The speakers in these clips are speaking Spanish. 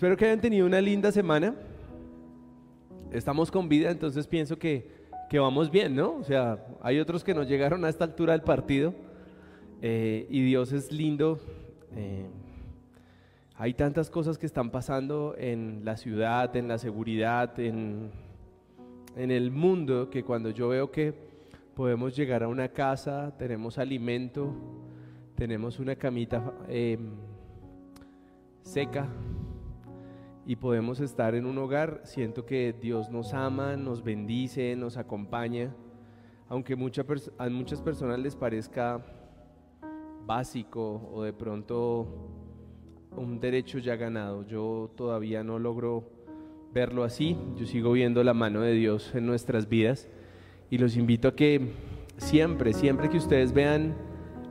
Espero que hayan tenido una linda semana. Estamos con vida, entonces pienso que, que vamos bien, ¿no? O sea, hay otros que no llegaron a esta altura del partido eh, y Dios es lindo. Eh, hay tantas cosas que están pasando en la ciudad, en la seguridad, en, en el mundo, que cuando yo veo que podemos llegar a una casa, tenemos alimento, tenemos una camita eh, seca y podemos estar en un hogar, siento que Dios nos ama, nos bendice, nos acompaña, aunque a muchas personas les parezca básico o de pronto un derecho ya ganado. Yo todavía no logro verlo así. Yo sigo viendo la mano de Dios en nuestras vidas y los invito a que siempre, siempre que ustedes vean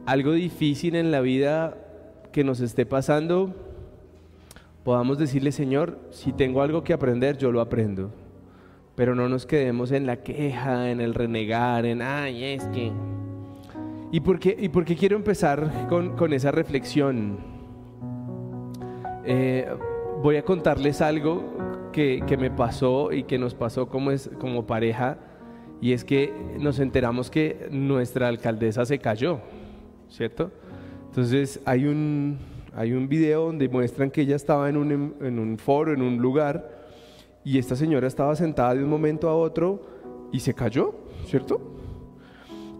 algo difícil en la vida que nos esté pasando, podamos decirle, Señor, si tengo algo que aprender, yo lo aprendo. Pero no nos quedemos en la queja, en el renegar, en, ay, es que... ¿Y por qué, y por qué quiero empezar con, esa reflexión? Eh, voy a contarles algo que, me pasó y que nos pasó como, es, como pareja, y es que nos enteramos que nuestra alcaldesa se cayó, ¿cierto? Entonces hay un, hay un video donde muestran que ella estaba en un, en un foro, en un lugar, y esta señora estaba sentada de un momento a otro y se cayó, ¿cierto?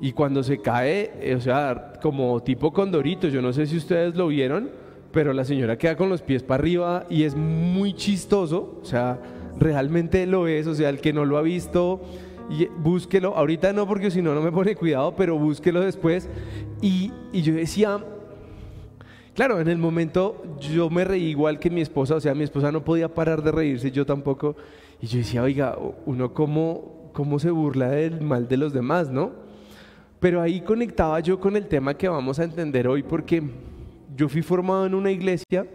Y cuando se cae, eh, o sea, como tipo condorito, yo no sé si ustedes lo vieron, pero la señora queda con los pies para arriba y es muy chistoso, o sea, realmente lo es, o sea, el que no lo ha visto, y búsquelo, ahorita no porque si no no me pone cuidado, pero búsquelo después. Y, y yo decía, claro, en el momento yo me reí igual que mi esposa, o sea, mi esposa no podía parar de reírse, yo tampoco, y yo decía, oiga, uno cómo, cómo se burla del mal de los demás, ¿no? Pero ahí conectaba yo con el tema que vamos a entender hoy porque yo fui formado en una iglesia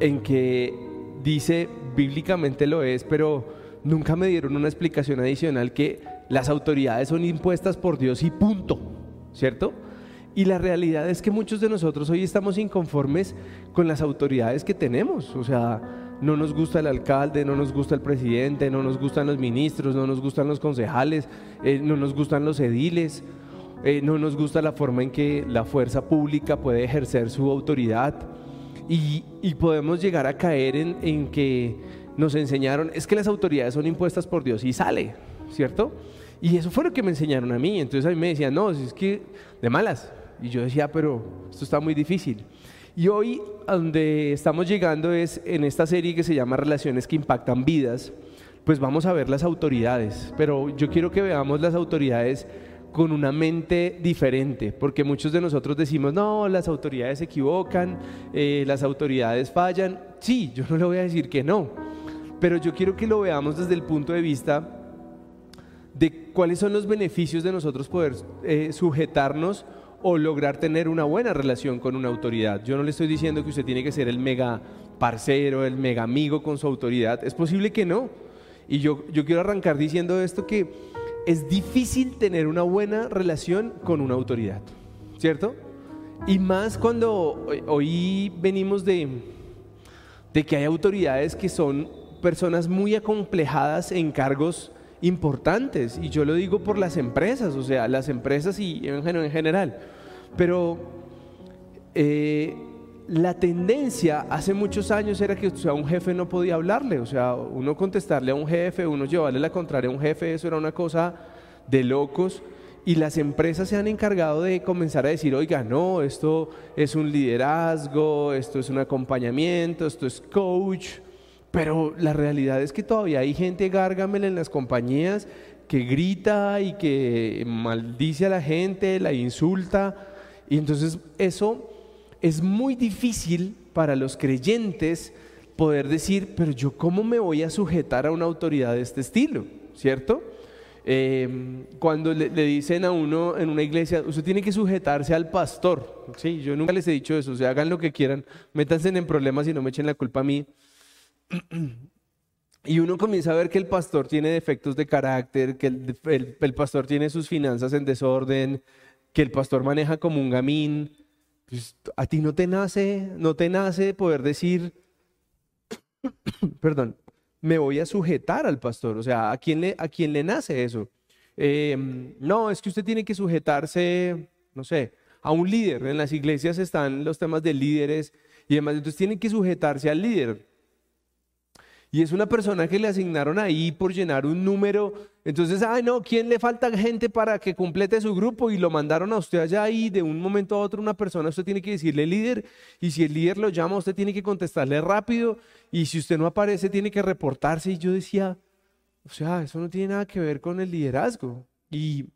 en que dice, bíblicamente lo es, pero nunca me dieron una explicación adicional que las autoridades son impuestas por Dios y punto, ¿cierto? Y la realidad es que muchos de nosotros hoy estamos inconformes con las autoridades que tenemos, o sea, no nos gusta el alcalde, no nos gusta el presidente, no nos gustan los ministros, no nos gustan los concejales, eh, no nos gustan los ediles, eh, no nos gusta la forma en que la fuerza pública puede ejercer su autoridad y, podemos llegar a caer en, en, que nos enseñaron, es que las autoridades son impuestas por Dios y sale, ¿cierto? Y eso fue lo que me enseñaron a mí, entonces a mí me decían, no, es que de malas. Y yo decía, pero esto está muy difícil. Y hoy a donde estamos llegando es en esta serie que se llama Relaciones que impactan vidas, pues vamos a ver las autoridades, pero yo quiero que veamos las autoridades con una mente diferente, porque muchos de nosotros decimos, no, las autoridades se equivocan, eh, las autoridades fallan. Sí, yo no le voy a decir que no, pero yo quiero que lo veamos desde el punto de vista de cuáles son los beneficios de nosotros poder eh, sujetarnos o lograr tener una buena relación con una autoridad. Yo no le estoy diciendo que usted tiene que ser el mega parcero, el mega amigo con su autoridad. Es posible que no. Y yo, yo quiero arrancar diciendo esto que es difícil tener una buena relación con una autoridad, ¿cierto? Y más cuando hoy venimos de, de que hay autoridades que son personas muy acomplejadas en cargos importantes, y yo lo digo por las empresas, o sea, las empresas y en general, pero eh, la tendencia hace muchos años era que sea, un jefe no podía hablarle, o sea, uno contestarle a un jefe, uno llevarle la contraria a un jefe, eso era una cosa de locos. Y las empresas se han encargado de comenzar a decir, oiga, no, esto es un liderazgo, esto es un acompañamiento, esto es coach. Pero la realidad es que todavía hay gente gárgamela en las compañías que grita y que maldice a la gente, la insulta. Y entonces eso es muy difícil para los creyentes poder decir, pero yo cómo me voy a sujetar a una autoridad de este estilo, ¿cierto? Eh, cuando le, dicen a uno en una iglesia, usted tiene que sujetarse al pastor, ¿sí? Yo nunca les he dicho eso, o sea, hagan lo que quieran, métanse en problemas y no me echen la culpa a mí. Y uno comienza a ver que el pastor tiene defectos de carácter, que el pastor tiene sus finanzas en desorden, que el pastor maneja como un gamín, pues, a ti no te nace, no te nace poder decir, perdón, me voy a sujetar al pastor. O sea, ¿a quién le, nace eso? Em, no, es que usted tiene que sujetarse, no sé, a un líder. En las iglesias están los temas de líderes y demás. Entonces tienen que sujetarse al líder. Y es una persona que le asignaron ahí por llenar un número. Entonces, ay no, ¿quién le falta gente para que complete su grupo? Y lo mandaron a usted allá y de un momento a otro una persona, usted tiene que decirle líder. Y si el líder lo llama, usted tiene que contestarle rápido. Y si usted no aparece, tiene que reportarse. Y yo decía, o sea, eso no tiene nada que ver con el liderazgo. Y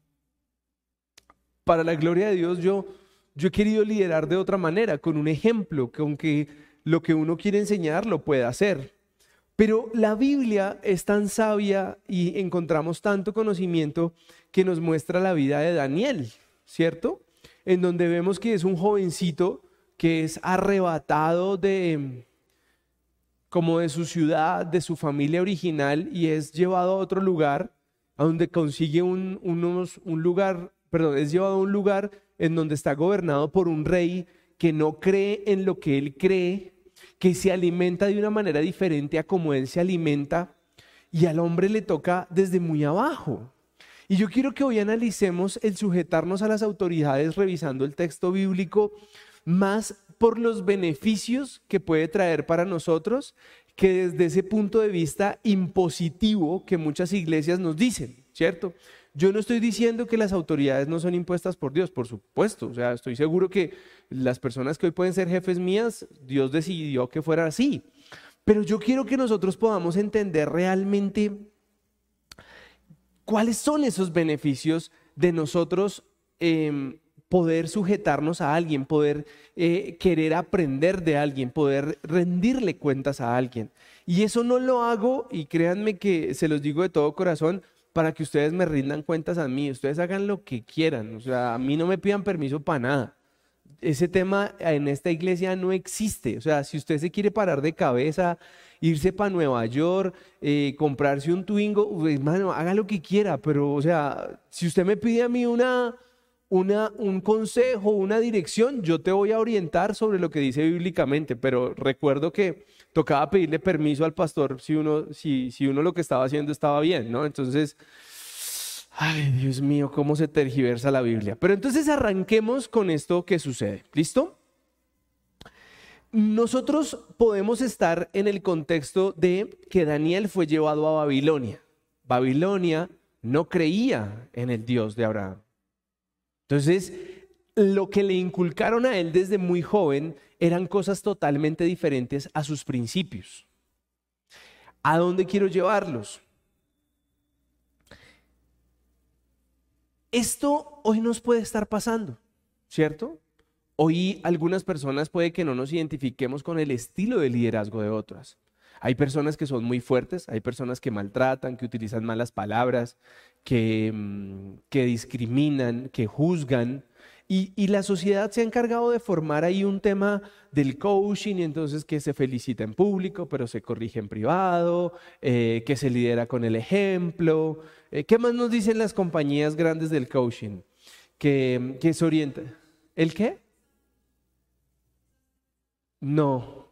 para la gloria de Dios, yo, yo he querido liderar de otra manera, con un ejemplo, que aunque lo que uno quiere enseñar lo pueda hacer. Pero la Biblia es tan sabia y encontramos tanto conocimiento que nos muestra la vida de Daniel, ¿cierto? En donde vemos que es un jovencito que es arrebatado de como de su ciudad, de su familia original y es llevado a otro lugar, donde consigue un, un lugar, perdón, es llevado a un lugar en donde está gobernado por un rey que no cree en lo que él cree, que se alimenta de una manera diferente a como Él se alimenta y al hombre le toca desde muy abajo. Y yo quiero que hoy analicemos el sujetarnos a las autoridades revisando el texto bíblico más por los beneficios que puede traer para nosotros que desde ese punto de vista impositivo que muchas iglesias nos dicen, ¿cierto? Yo no estoy diciendo que las autoridades no son impuestas por Dios, por supuesto. O sea, estoy seguro que las personas que hoy pueden ser jefes mías, Dios decidió que fuera así. Pero yo quiero que nosotros podamos entender realmente cuáles son esos beneficios de nosotros em, poder sujetarnos a alguien, poder eh, querer aprender de alguien, poder rendirle cuentas a alguien. Y eso no lo hago, y créanme que se los digo de todo corazón, para que ustedes me rindan cuentas a mí. Ustedes hagan lo que quieran. O sea, a mí no me pidan permiso para nada. Ese tema en esta iglesia no existe. O sea, si usted se quiere parar de cabeza, irse para Nueva York, eh, comprarse un Twingo, haga lo que quiera. Pero, o sea, si usted me pide a mí una, una, un consejo, una dirección, yo te voy a orientar sobre lo que dice bíblicamente. Pero recuerdo que tocaba pedirle permiso al pastor si uno, si, si uno lo que estaba haciendo estaba bien, ¿no? Entonces, ay Dios mío, cómo se tergiversa la Biblia. Pero entonces arranquemos con esto que sucede. ¿Listo? Nosotros podemos estar en el contexto de que Daniel fue llevado a Babilonia. Babilonia no creía en el Dios de Abraham. Entonces, lo que le inculcaron a él desde muy joven eran cosas totalmente diferentes a sus principios. ¿A dónde quiero llevarlos? Esto hoy nos puede estar pasando, ¿cierto? Hoy algunas personas puede que no nos identifiquemos con el estilo de liderazgo de otras. Hay personas que son muy fuertes, hay personas que maltratan, que utilizan malas palabras, que, mm, que discriminan, que juzgan, y, la sociedad se ha encargado de formar ahí un tema del coaching, y entonces que se felicita en público, pero se corrige en privado, eh, que se lidera con el ejemplo. Eh, ¿Qué más nos dicen las compañías grandes del coaching? Que, que se orienta. ¿El qué? No.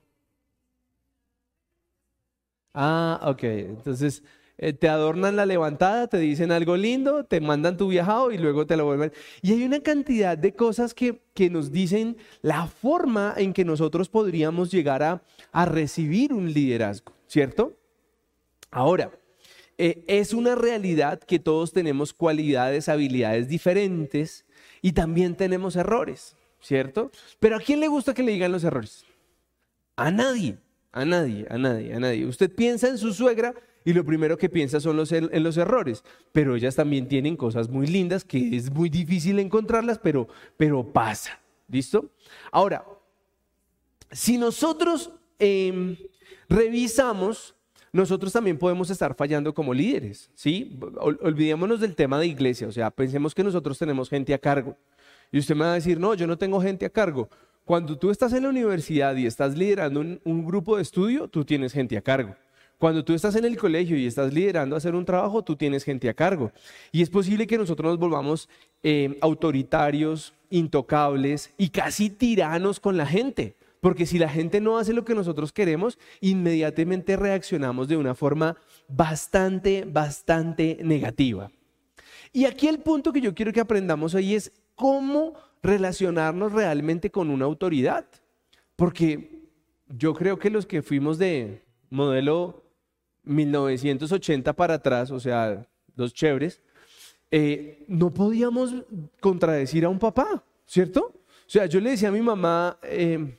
Ah, ok. Entonces, eh, te adornan la levantada, te dicen algo lindo, te mandan tu viajado y luego te lo vuelven. Y hay una cantidad de cosas que, que nos dicen la forma en que nosotros podríamos llegar a, a recibir un liderazgo, ¿cierto? Ahora, eh, es una realidad que todos tenemos cualidades, habilidades diferentes y también tenemos errores, ¿cierto? Pero ¿a quién le gusta que le digan los errores? A nadie, a nadie, a nadie, a nadie. Usted piensa en su suegra y lo primero que piensa son los, en los errores, pero ellas también tienen cosas muy lindas que es muy difícil encontrarlas, pero, pero pasa. ¿Listo? Ahora, si nosotros em, revisamos, nosotros también podemos estar fallando como líderes, ¿sí? Olvidémonos del tema de iglesia, o sea, pensemos que nosotros tenemos gente a cargo. Y usted me va a decir, no, yo no tengo gente a cargo. Cuando tú estás en la universidad y estás liderando un grupo de estudio, tú tienes gente a cargo. Cuando tú estás en el colegio y estás liderando a hacer un trabajo, tú tienes gente a cargo. Y es posible que nosotros nos volvamos eh, autoritarios, intocables y casi tiranos con la gente. Porque si la gente no hace lo que nosotros queremos, inmediatamente reaccionamos de una forma bastante, bastante negativa. Y aquí el punto que yo quiero que aprendamos hoy es cómo relacionarnos realmente con una autoridad. Porque yo creo que los que fuimos de modelo 1980 para atrás, o sea, los chéveres, eh, no podíamos contradecir a un papá, ¿cierto? O sea, yo le decía a mi mamá, eh,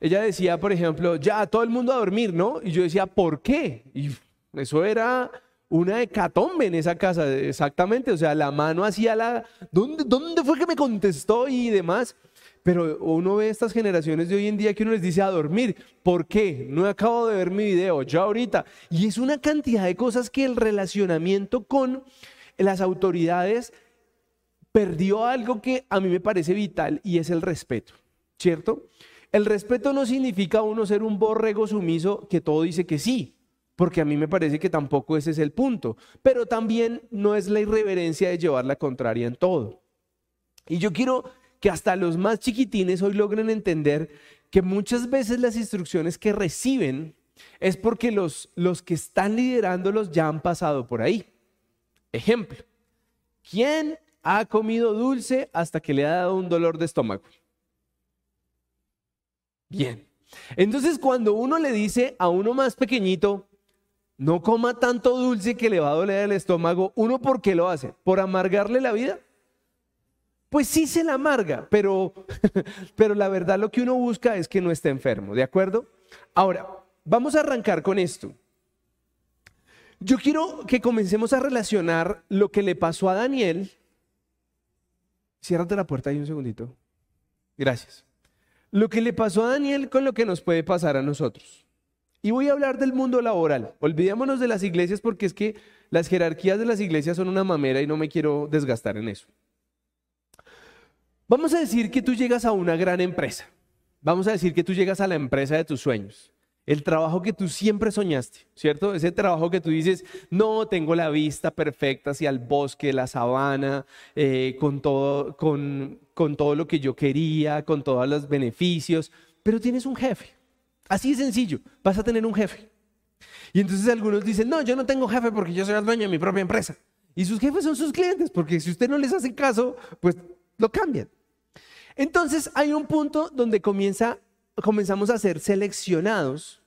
ella decía, por ejemplo, ya todo el mundo a dormir, ¿no? Y yo decía, ¿por qué? Y eso era una hecatombe en esa casa, exactamente. O sea, la mano hacía la. ¿Dónde, ¿Dónde fue que me contestó y demás? Pero uno ve estas generaciones de hoy en día que uno les dice a dormir. ¿Por qué? No acabo de ver mi video, ya ahorita. Y es una cantidad de cosas que el relacionamiento con las autoridades perdió algo que a mí me parece vital y es el respeto, ¿cierto? El respeto no significa uno ser un borrego sumiso que todo dice que sí, porque a mí me parece que tampoco ese es el punto, pero también no es la irreverencia de llevar la contraria en todo. Y yo quiero que hasta los más chiquitines hoy logren entender que muchas veces las instrucciones que reciben es porque los, los que están liderándolos ya han pasado por ahí. Ejemplo, ¿quién ha comido dulce hasta que le ha dado un dolor de estómago? Bien. Entonces cuando uno le dice a uno más pequeñito, no coma tanto dulce que le va a doler el estómago, uno por qué lo hace? ¿Por amargarle la vida? Pues sí se la amarga, pero, pero la verdad lo que uno busca es que no esté enfermo, ¿de acuerdo? Ahora, vamos a arrancar con esto. Yo quiero que comencemos a relacionar lo que le pasó a Daniel. Ciérrate la puerta ahí un segundito. Gracias. Lo que le pasó a Daniel con lo que nos puede pasar a nosotros. Y voy a hablar del mundo laboral. Olvidémonos de las iglesias porque es que las jerarquías de las iglesias son una mamera y no me quiero desgastar en eso. Vamos a decir que tú llegas a una gran empresa. Vamos a decir que tú llegas a la empresa de tus sueños. El trabajo que tú siempre soñaste, ¿cierto? Ese trabajo que tú dices, no, tengo la vista perfecta hacia el bosque, la sabana, eh, con, todo, con, con todo lo que yo quería, con todos los beneficios, pero tienes un jefe. Así de sencillo, vas a tener un jefe. Y entonces algunos dicen, no, yo no tengo jefe porque yo soy el dueño de mi propia empresa. Y sus jefes son sus clientes, porque si usted no les hace caso, pues lo cambian. Entonces hay un punto donde comienza, comenzamos a ser seleccionados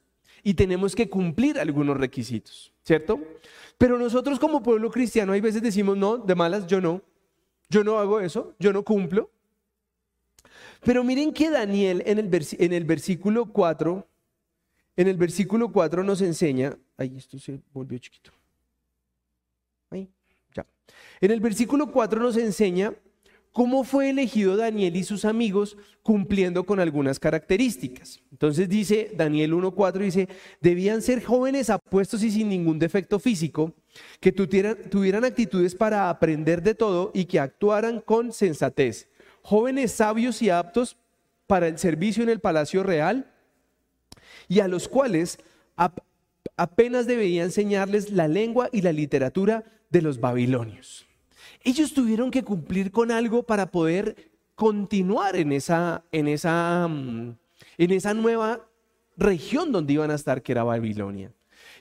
y tenemos que cumplir algunos requisitos, ¿cierto? Pero nosotros como pueblo cristiano hay veces decimos, no, de malas, yo no, yo no hago eso, yo no cumplo. Pero miren que Daniel en el, versículo 4, en el versículo 4 nos enseña, ay, esto se volvió chiquito. Ahí, ya. En el versículo 4 nos enseña cómo fue elegido Daniel y sus amigos cumpliendo con algunas características. Entonces dice Daniel 1.4, dice, debían ser jóvenes apuestos y sin ningún defecto físico, que tuvieran, actitudes para aprender de todo y que actuaran con sensatez. Jóvenes sabios y aptos para el servicio en el palacio real y a los cuales apenas debía enseñarles la lengua y la literatura de los babilonios. Ellos tuvieron que cumplir con algo para poder continuar en esa, en esa, mm, en esa nueva región donde iban a estar, que era Babilonia.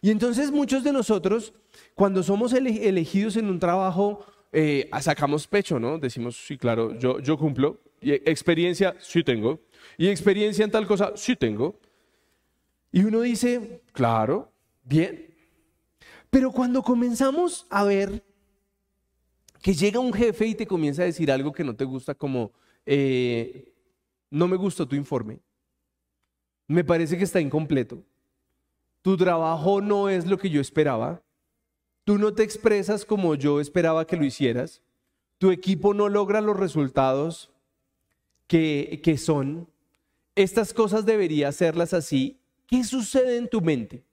Y entonces muchos de nosotros, cuando somos elegidos en un trabajo, eh, sacamos pecho, ¿no? Decimos, sí, claro, yo, yo cumplo. Y experiencia, sí tengo. Y experiencia en tal cosa, sí tengo. Y uno dice, claro, bien. Pero cuando comenzamos a ver que llega un jefe y te comienza a decir algo que no te gusta como, eh, no me gustó tu informe, me parece que está incompleto, tu trabajo no es lo que yo esperaba, tú no te expresas como yo esperaba que lo hicieras, tu equipo no logra los resultados que, que son, estas cosas debería hacerlas así, ¿qué sucede en tu mente?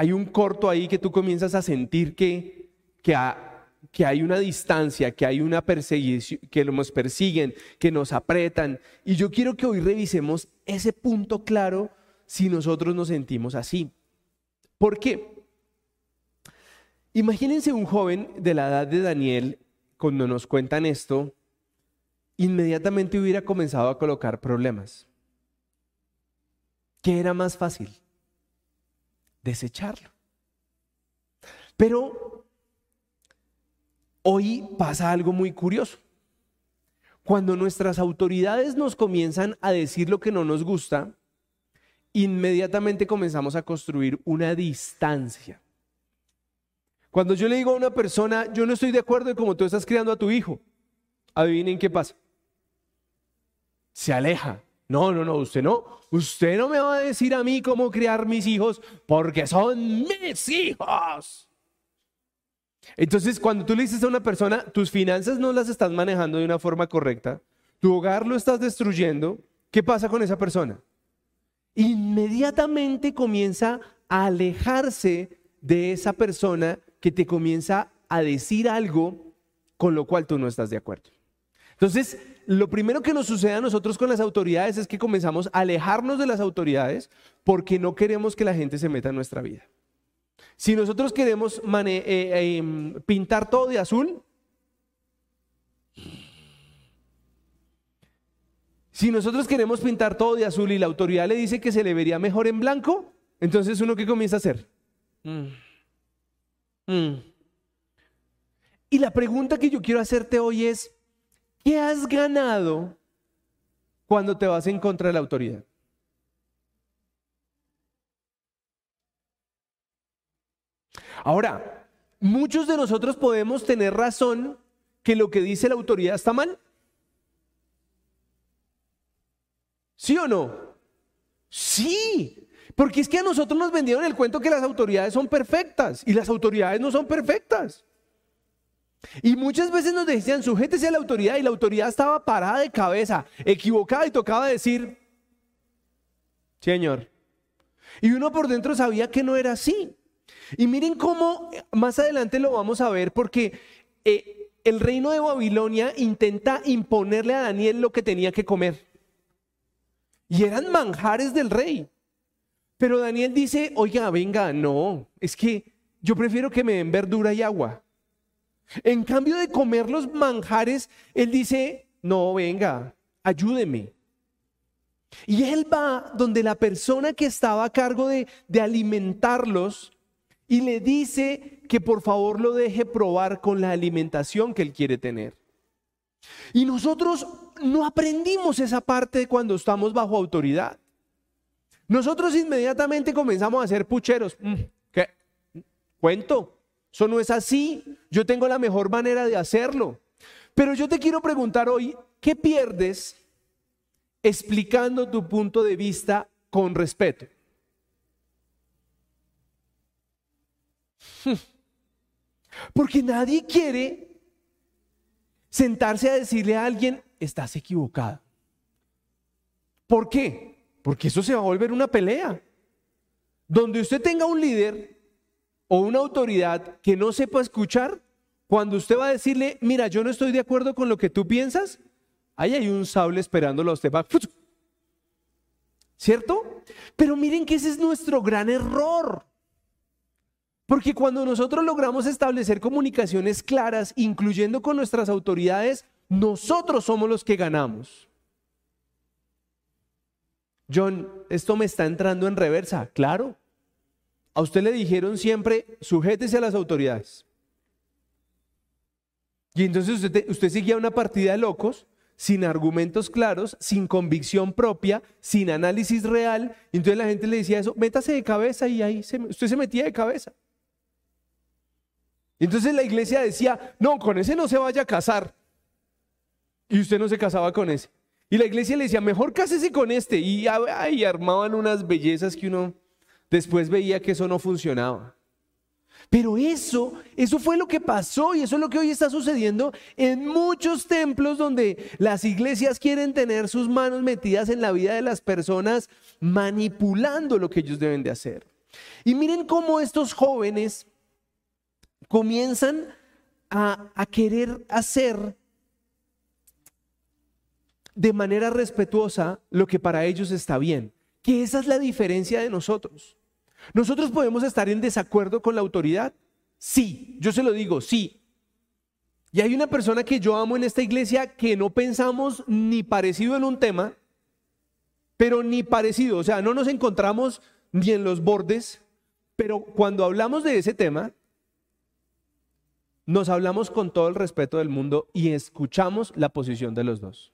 Hay un corto ahí que tú comienzas a sentir que, que, hay una distancia, que hay una perseguición, que nos persiguen, que nos apretan. Y yo quiero que hoy revisemos ese punto claro si nosotros nos sentimos así. ¿Por qué? Imagínense un joven de la edad de Daniel cuando nos cuentan esto inmediatamente hubiera comenzado a colocar problemas. ¿Qué era más fácil? Desecharlo. Pero hoy pasa algo muy curioso. Cuando nuestras autoridades nos comienzan a decir lo que no nos gusta, inmediatamente comenzamos a construir una distancia. Cuando yo le digo a una persona, yo no estoy de acuerdo en cómo tú estás criando a tu hijo, adivinen qué pasa. Se aleja. No, no, no, usted no. Usted no me va a decir a mí cómo criar mis hijos porque son mis hijos. Entonces, cuando tú le dices a una persona, tus finanzas no las estás manejando de una forma correcta, tu hogar lo estás destruyendo, ¿qué pasa con esa persona? Inmediatamente comienza a alejarse de esa persona que te comienza a decir algo con lo cual tú no estás de acuerdo. Entonces, lo primero que nos sucede a nosotros con las autoridades es que comenzamos a alejarnos de las autoridades porque no queremos que la gente se meta en nuestra vida. Si nosotros queremos eh, em, pintar todo de azul, si nosotros queremos pintar todo de azul y la autoridad le dice que se le vería mejor en blanco, entonces uno qué comienza a hacer? Mm. Mm. Y la pregunta que yo quiero hacerte hoy es, ¿qué has ganado cuando te vas en contra de la autoridad? Ahora, muchos de nosotros podemos tener razón que lo que dice la autoridad está mal. ¿Sí o no? Sí, porque es que a nosotros nos vendieron el cuento que las autoridades son perfectas y las autoridades no son perfectas. Y muchas veces nos decían, sujétese a la autoridad y la autoridad estaba parada de cabeza, equivocada y tocaba decir, Señor. Y uno por dentro sabía que no era así. Y miren cómo más adelante lo vamos a ver porque eh, el reino de Babilonia intenta imponerle a Daniel lo que tenía que comer. Y eran manjares del rey. Pero Daniel dice, oiga, venga, no, es que yo prefiero que me den verdura y agua. En cambio de comer los manjares, él dice, no, venga, ayúdeme. Y él va donde la persona que estaba a cargo de, de alimentarlos y le dice que por favor lo deje probar con la alimentación que él quiere tener. Y nosotros no aprendimos esa parte cuando estamos bajo autoridad. Nosotros inmediatamente comenzamos a ser pucheros. Mm, ¿Qué? Cuento. Eso no es así. Yo tengo la mejor manera de hacerlo. Pero yo te quiero preguntar hoy, ¿qué pierdes explicando tu punto de vista con respeto? Porque nadie quiere sentarse a decirle a alguien, estás equivocado. ¿Por qué? Porque eso se va a volver una pelea. Donde usted tenga un líder o una autoridad que no sepa escuchar, cuando usted va a decirle, mira, yo no estoy de acuerdo con lo que tú piensas, ahí hay un sable esperándolo a usted. ¿Cierto? Pero miren que ese es nuestro gran error. Porque cuando nosotros logramos establecer comunicaciones claras, incluyendo con nuestras autoridades, nosotros somos los que ganamos. John, esto me está entrando en reversa. Claro. A usted le dijeron siempre, sujétese a las autoridades. Y entonces usted, seguía una partida de locos, sin argumentos claros, sin convicción propia, sin análisis real. Y entonces la gente le decía eso, métase de cabeza y ahí usted se metía de cabeza. Y entonces la iglesia decía, no, con ese no se vaya a casar. Y usted no se casaba con ese. Y la iglesia le decía, mejor cásese con este. Y armaban unas bellezas que uno después veía que eso no funcionaba. Pero eso, eso fue lo que pasó y eso es lo que hoy está sucediendo en muchos templos donde las iglesias quieren tener sus manos metidas en la vida de las personas, manipulando lo que ellos deben de hacer. Y miren cómo estos jóvenes comienzan a, querer hacer de manera respetuosa lo que para ellos está bien. Que esa es la diferencia de nosotros. Nosotros podemos estar en desacuerdo con la autoridad. Sí, yo se lo digo, sí. Y hay una persona que yo amo en esta iglesia que no pensamos ni parecido en un tema, pero ni parecido, o sea, no nos encontramos ni en los bordes, pero cuando hablamos de ese tema, nos hablamos con todo el respeto del mundo y escuchamos la posición de los dos.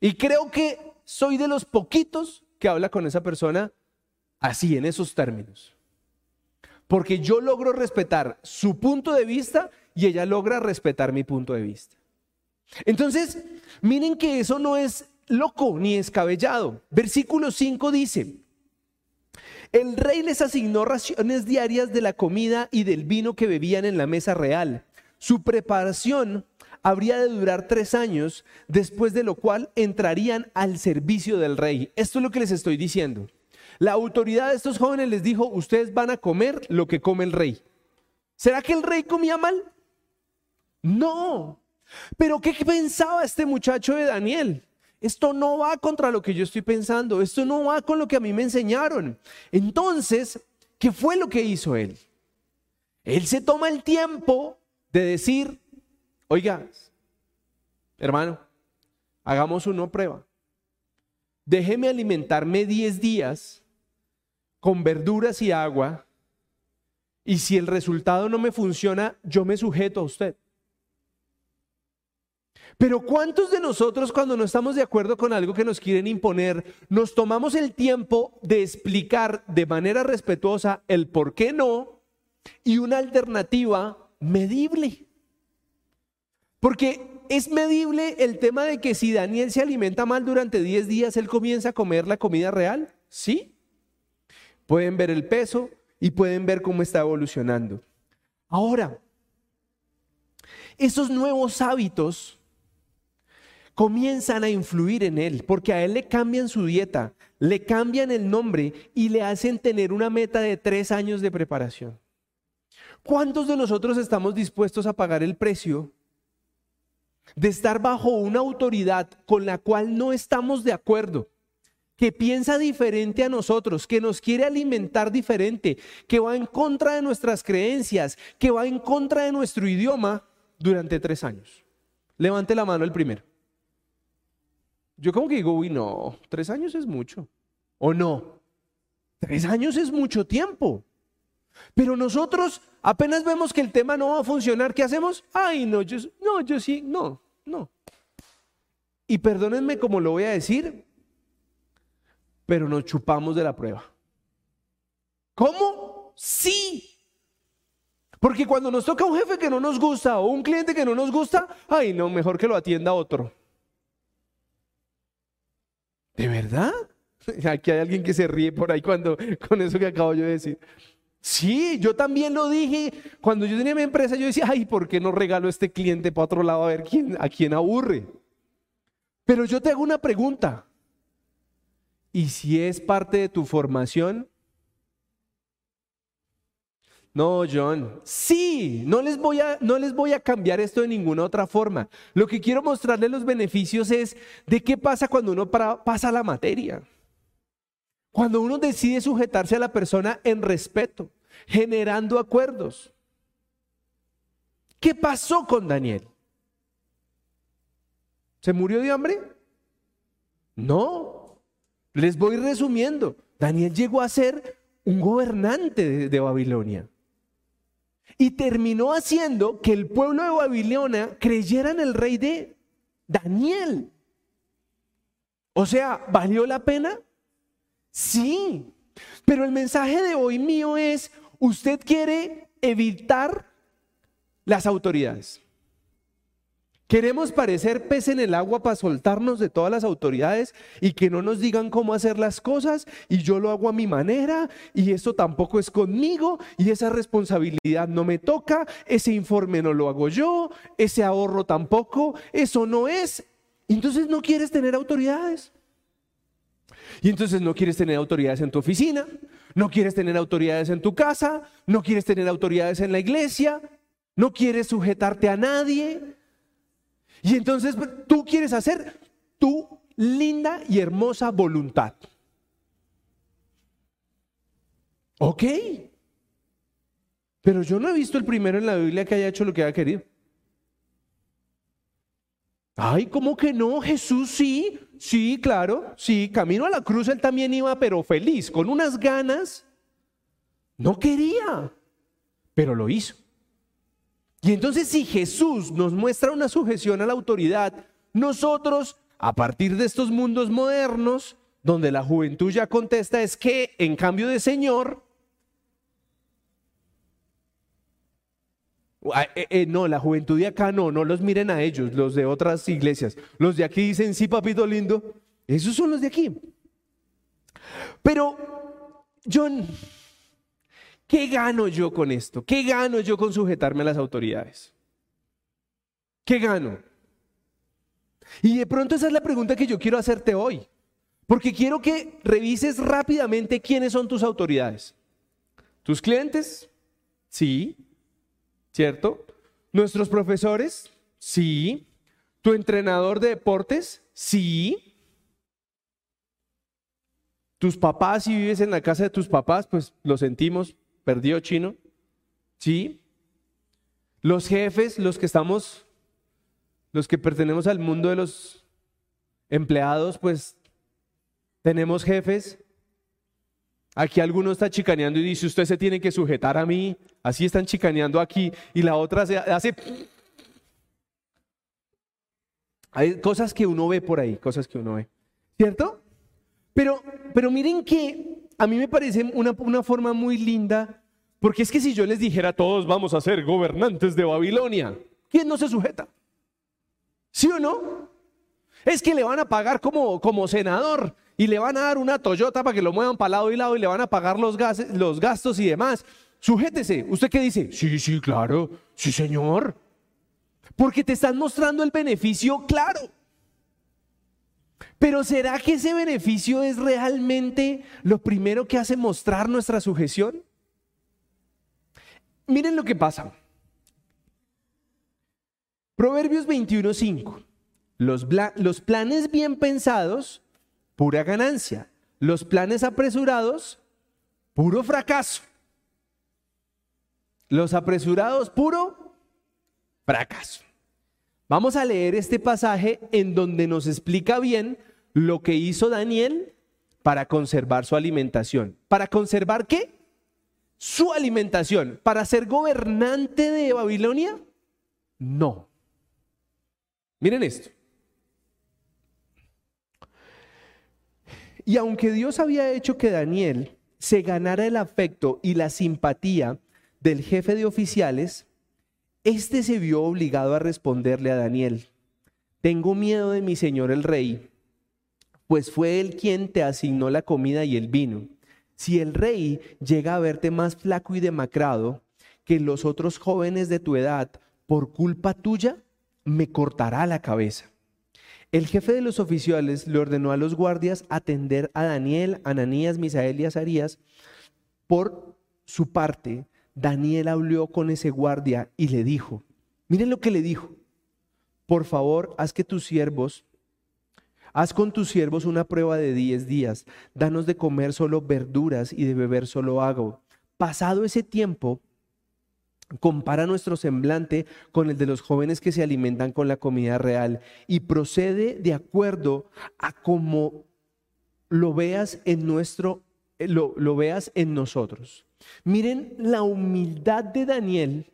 Y creo que soy de los poquitos que habla con esa persona así, en esos términos. Porque yo logro respetar su punto de vista y ella logra respetar mi punto de vista. Entonces, miren que eso no es loco ni escabellado. Versículo 5 dice, el rey les asignó raciones diarias de la comida y del vino que bebían en la mesa real. Su preparación habría de durar tres años, después de lo cual entrarían al servicio del rey. Esto es lo que les estoy diciendo. La autoridad de estos jóvenes les dijo, ustedes van a comer lo que come el rey. ¿Será que el rey comía mal? No. Pero ¿qué pensaba este muchacho de Daniel? Esto no va contra lo que yo estoy pensando, esto no va con lo que a mí me enseñaron. Entonces, ¿qué fue lo que hizo él? Él se toma el tiempo de decir, oiga, hermano, hagamos una prueba. Déjeme alimentarme 10 días con verduras y agua y si el resultado no me funciona, yo me sujeto a usted. Pero ¿cuántos de nosotros cuando no estamos de acuerdo con algo que nos quieren imponer, nos tomamos el tiempo de explicar de manera respetuosa el por qué no y una alternativa medible? Porque es medible el tema de que si Daniel se alimenta mal durante 10 días, él comienza a comer la comida real. ¿Sí? Pueden ver el peso y pueden ver cómo está evolucionando. Ahora, esos nuevos hábitos comienzan a influir en él, porque a él le cambian su dieta, le cambian el nombre y le hacen tener una meta de tres años de preparación. ¿Cuántos de nosotros estamos dispuestos a pagar el precio de estar bajo una autoridad con la cual no estamos de acuerdo? Que piensa diferente a nosotros, que nos quiere alimentar diferente, que va en contra de nuestras creencias, que va en contra de nuestro idioma durante tres años. Levante la mano el primero. Yo como que digo, uy, no, tres años es mucho. ¿O no? Tres años es mucho tiempo. Pero nosotros apenas vemos que el tema no va a funcionar, ¿qué hacemos? Ay, no, yo, no, yo sí, no, no. Y perdónenme como lo voy a decir, pero nos chupamos de la prueba. ¿Cómo? Sí. Porque cuando nos toca un jefe que no nos gusta o un cliente que no nos gusta, ay, no, mejor que lo atienda otro. ¿De verdad? Aquí hay alguien que se ríe por ahí cuando con eso que acabo yo de decir. Sí, yo también lo dije. Cuando yo tenía mi empresa, yo decía, ay, ¿por qué no regalo a este cliente para otro lado a ver quién, a quién aburre? Pero yo te hago una pregunta. ¿Y si es parte de tu formación? No, John. Sí, no les, voy a, no les voy a cambiar esto de ninguna otra forma. Lo que quiero mostrarles los beneficios es de qué pasa cuando uno pasa la materia. Cuando uno decide sujetarse a la persona en respeto, generando acuerdos. ¿Qué pasó con Daniel? ¿Se murió de hambre? No. Les voy resumiendo. Daniel llegó a ser un gobernante de Babilonia. Y terminó haciendo que el pueblo de Babilonia creyera en el rey de Daniel. O sea, ¿valió la pena? Sí. Pero el mensaje de hoy mío es, usted quiere evitar las autoridades. Queremos parecer pez en el agua para soltarnos de todas las autoridades y que no nos digan cómo hacer las cosas y yo lo hago a mi manera y eso tampoco es conmigo y esa responsabilidad no me toca, ese informe no lo hago yo, ese ahorro tampoco, eso no es. Entonces no quieres tener autoridades. Y entonces no quieres tener autoridades en tu oficina, no quieres tener autoridades en tu casa, no quieres tener autoridades en la iglesia, no quieres sujetarte a nadie, y entonces pues, tú quieres hacer tu linda y hermosa voluntad. Ok. Pero yo no he visto el primero en la Biblia que haya hecho lo que haya querido. Ay, ¿cómo que no? Jesús sí, sí, claro, sí, camino a la cruz él también iba, pero feliz, con unas ganas. No quería, pero lo hizo. Y entonces si Jesús nos muestra una sujeción a la autoridad, nosotros, a partir de estos mundos modernos, donde la juventud ya contesta, es que en cambio de Señor, Ah, eh, eh, no, la juventud de acá no, no los miren a ellos, los de otras iglesias. Los de aquí dicen, sí, papito lindo. Esos son los de aquí. Pero, John, ¿qué gano yo con esto? ¿Qué gano yo con sujetarme a las autoridades? ¿Qué gano? Y de pronto esa es la pregunta que yo quiero hacerte hoy. Porque quiero que revises rápidamente quiénes son tus autoridades. ¿Tus clientes? Sí. ¿cierto? Nuestros profesores, sí. Tu entrenador de deportes, sí. Tus papás, si vives en la casa de tus papás, pues lo sentimos, perdió chino, sí. Los jefes, los que estamos, los que pertenecemos al mundo de los empleados, pues tenemos jefes, Aquí alguno está chicaneando y dice, usted se tiene que sujetar a mí. Así están chicaneando aquí. Y la otra se hace... Hay cosas que uno ve por ahí, cosas que uno ve. ¿Cierto? Pero, pero miren que a mí me parece una, una forma muy linda, porque es que si yo les dijera todos vamos a ser gobernantes de Babilonia, ¿quién no se sujeta? ¿Sí o no? Es que le van a pagar como, como senador y le van a dar una Toyota para que lo muevan para lado y lado y le van a pagar los, los gastos y demás. Sujétese. ¿Usted qué dice? Sí, sí, claro. Sí, señor. Porque te están mostrando el beneficio claro. Pero ¿será que ese beneficio es realmente lo primero que hace mostrar nuestra sujeción? Miren lo que pasa. Proverbios 21:5. Los, los planes bien pensados pura ganancia. Los planes apresurados, puro fracaso. Los apresurados, puro fracaso. Vamos a leer este pasaje en donde nos explica bien lo que hizo Daniel para conservar su alimentación. ¿Para conservar qué? Su alimentación. ¿Para ser gobernante de Babilonia? No. Miren esto. Y aunque Dios había hecho que Daniel se ganara el afecto y la simpatía del jefe de oficiales, éste se vio obligado a responderle a Daniel, tengo miedo de mi señor el rey, pues fue él quien te asignó la comida y el vino. Si el rey llega a verte más flaco y demacrado que los otros jóvenes de tu edad por culpa tuya, me cortará la cabeza. El jefe de los oficiales le ordenó a los guardias atender a Daniel, Ananías, Misael y Azarías. Por su parte, Daniel habló con ese guardia y le dijo, miren lo que le dijo, por favor, haz que tus siervos, haz con tus siervos una prueba de diez días, danos de comer solo verduras y de beber solo agua. Pasado ese tiempo, compara nuestro semblante con el de los jóvenes que se alimentan con la comida real y procede de acuerdo a como lo veas en nuestro eh, lo, lo veas en nosotros. Miren la humildad de Daniel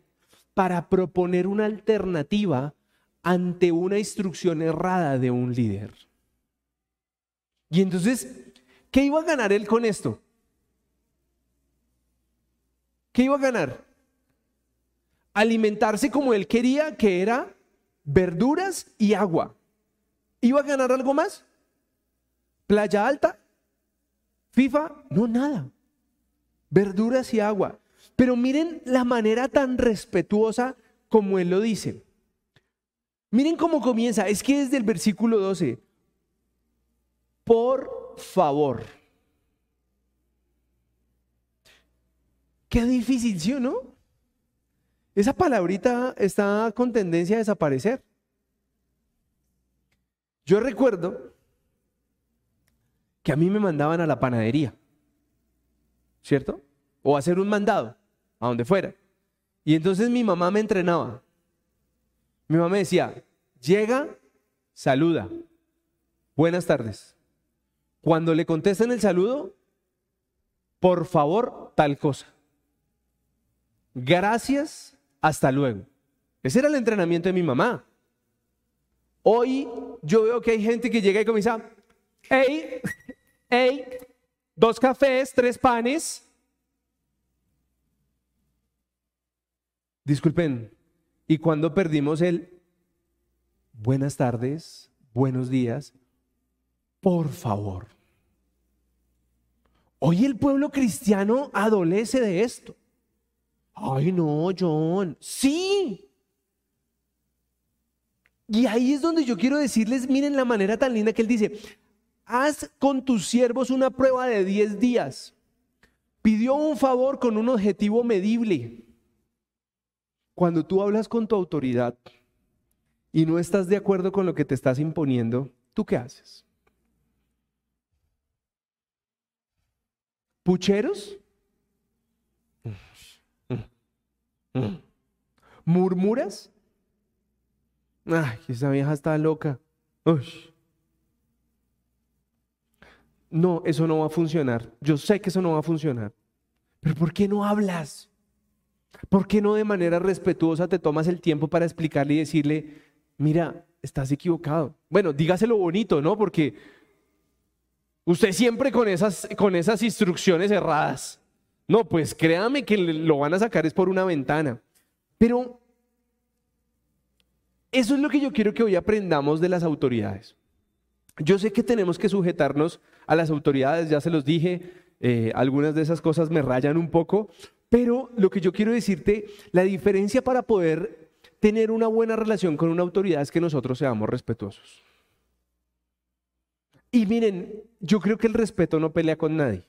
para proponer una alternativa ante una instrucción errada de un líder. Y entonces, ¿qué iba a ganar él con esto? ¿Qué iba a ganar? alimentarse como él quería, que era verduras y agua. ¿Iba a ganar algo más? ¿Playa alta? ¿FIFA? No, nada. Verduras y agua. Pero miren la manera tan respetuosa como él lo dice. Miren cómo comienza. Es que desde el versículo 12. Por favor. Qué difícil, ¿sí o no? Esa palabrita está con tendencia a desaparecer. Yo recuerdo que a mí me mandaban a la panadería, ¿cierto? O a hacer un mandado, a donde fuera. Y entonces mi mamá me entrenaba. Mi mamá me decía, llega saluda. Buenas tardes. Cuando le contesten el saludo, por favor, tal cosa. Gracias, hasta luego. Ese era el entrenamiento de mi mamá. Hoy yo veo que hay gente que llega y comienza, hey, hey, dos cafés, tres panes. Disculpen, ¿y cuando perdimos el buenas tardes, buenos días? Por favor. Hoy el pueblo cristiano adolece de esto. Ay, no, John. Sí. Y ahí es donde yo quiero decirles, miren la manera tan linda que él dice, haz con tus siervos una prueba de 10 días. Pidió un favor con un objetivo medible. Cuando tú hablas con tu autoridad y no estás de acuerdo con lo que te estás imponiendo, ¿tú qué haces? ¿Pucheros? ¿Murmuras? Ay, esa vieja está loca. No, eso no va a funcionar. Yo sé que eso no va a funcionar. Pero ¿por qué no hablas? ¿Por qué no de manera respetuosa te tomas el tiempo para explicarle y decirle, mira, estás equivocado? Bueno, dígaselo bonito, ¿no? Porque usted siempre con esas, con esas instrucciones erradas. No, pues créame que lo van a sacar es por una ventana. Pero eso es lo que yo quiero que hoy aprendamos de las autoridades. Yo sé que tenemos que sujetarnos a las autoridades, ya se los dije, eh, algunas de esas cosas me rayan un poco, pero lo que yo quiero decirte, la diferencia para poder tener una buena relación con una autoridad es que nosotros seamos respetuosos. Y miren, yo creo que el respeto no pelea con nadie.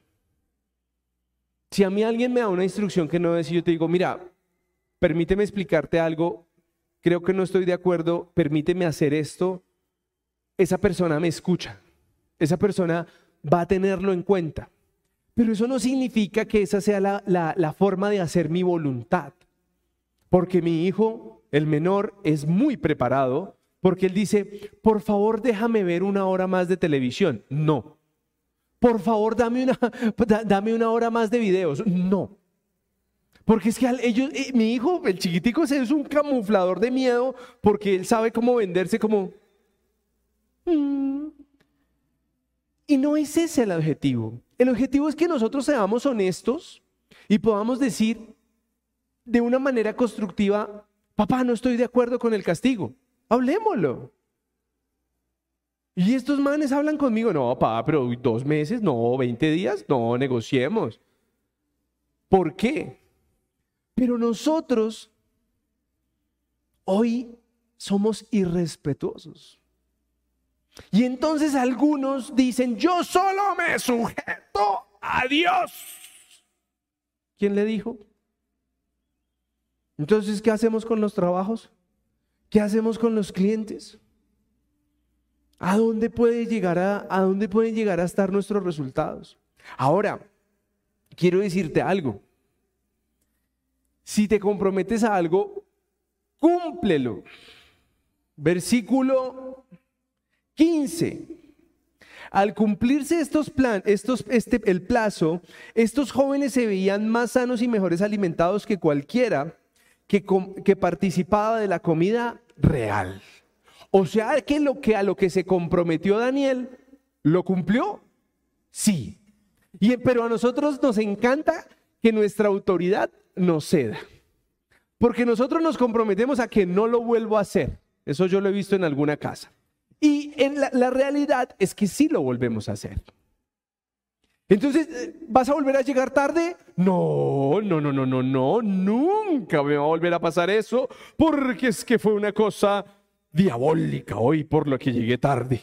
Si a mí alguien me da una instrucción que no es y yo te digo, mira, permíteme explicarte algo, creo que no estoy de acuerdo, permíteme hacer esto, esa persona me escucha, esa persona va a tenerlo en cuenta. Pero eso no significa que esa sea la, la, forma de hacer mi voluntad, porque mi hijo, el menor, es muy preparado, porque él dice, por favor déjame ver una hora más de televisión. No. Por favor dame una, dame una hora más de videos. No. Porque es que ellos, eh, mi hijo, el chiquitico, es un camuflador de miedo porque él sabe cómo venderse como... Mm". Y no es ese el objetivo. El objetivo es que nosotros seamos honestos y podamos decir de una manera constructiva, papá, no estoy de acuerdo con el castigo. Hablemoslo. Y estos manes hablan conmigo, no, papá, pero dos meses, no, 20 días, no, negociemos. ¿Por qué? Pero nosotros hoy somos irrespetuosos. Y entonces algunos dicen, yo solo me sujeto a Dios. ¿Quién le dijo? Entonces, ¿qué hacemos con los trabajos? ¿Qué hacemos con los clientes? ¿A dónde puede llegar a, a dónde pueden llegar a estar nuestros resultados? Ahora, quiero decirte algo. Si te comprometes a algo, cúmplelo. Versículo 15. Al cumplirse estos plan, estos, este, el plazo, estos jóvenes se veían más sanos y mejores alimentados que cualquiera que, participaba de la comida real. O sea que lo que a lo que se comprometió Daniel lo cumplió, sí. Y, pero a nosotros nos encanta que nuestra autoridad no ceda. Porque nosotros nos comprometemos a que no lo vuelvo a hacer. Eso yo lo he visto en alguna casa. Y la realidad es que sí lo volvemos a hacer. Entonces, ¿vas a volver a llegar tarde? No, no, no, no, no, no, nunca me va a volver a pasar eso, porque es que fue una cosa diabólica hoy por lo que llegué tarde.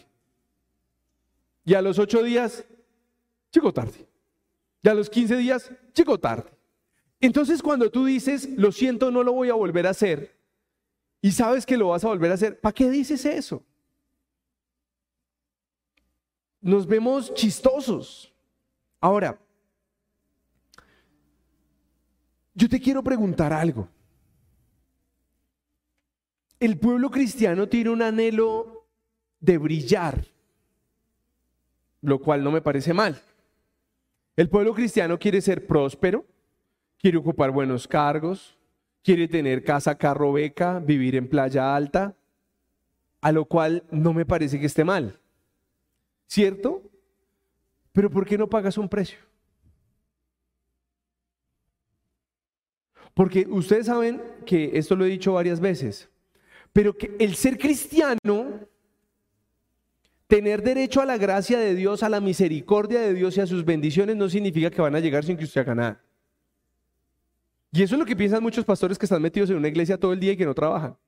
Y a los ocho días, llegó tarde. Y a los quince días, llegó tarde. Entonces cuando tú dices, lo siento, no lo voy a volver a hacer, y sabes que lo vas a volver a hacer, ¿para qué dices eso? Nos vemos chistosos. Ahora, yo te quiero preguntar algo. El pueblo cristiano tiene un anhelo de brillar, lo cual no me parece mal. El pueblo cristiano quiere ser próspero, quiere ocupar buenos cargos, quiere tener casa, carro, beca, vivir en playa alta, a lo cual no me parece que esté mal. ¿Cierto? Pero ¿por qué no pagas un precio? Porque ustedes saben que esto lo he dicho varias veces, pero que el ser cristiano, tener derecho a la gracia de Dios, a la misericordia de Dios y a sus bendiciones no significa que van a llegar sin que usted haga nada. Y eso es lo que piensan muchos pastores que están metidos en una iglesia todo el día y que no trabajan.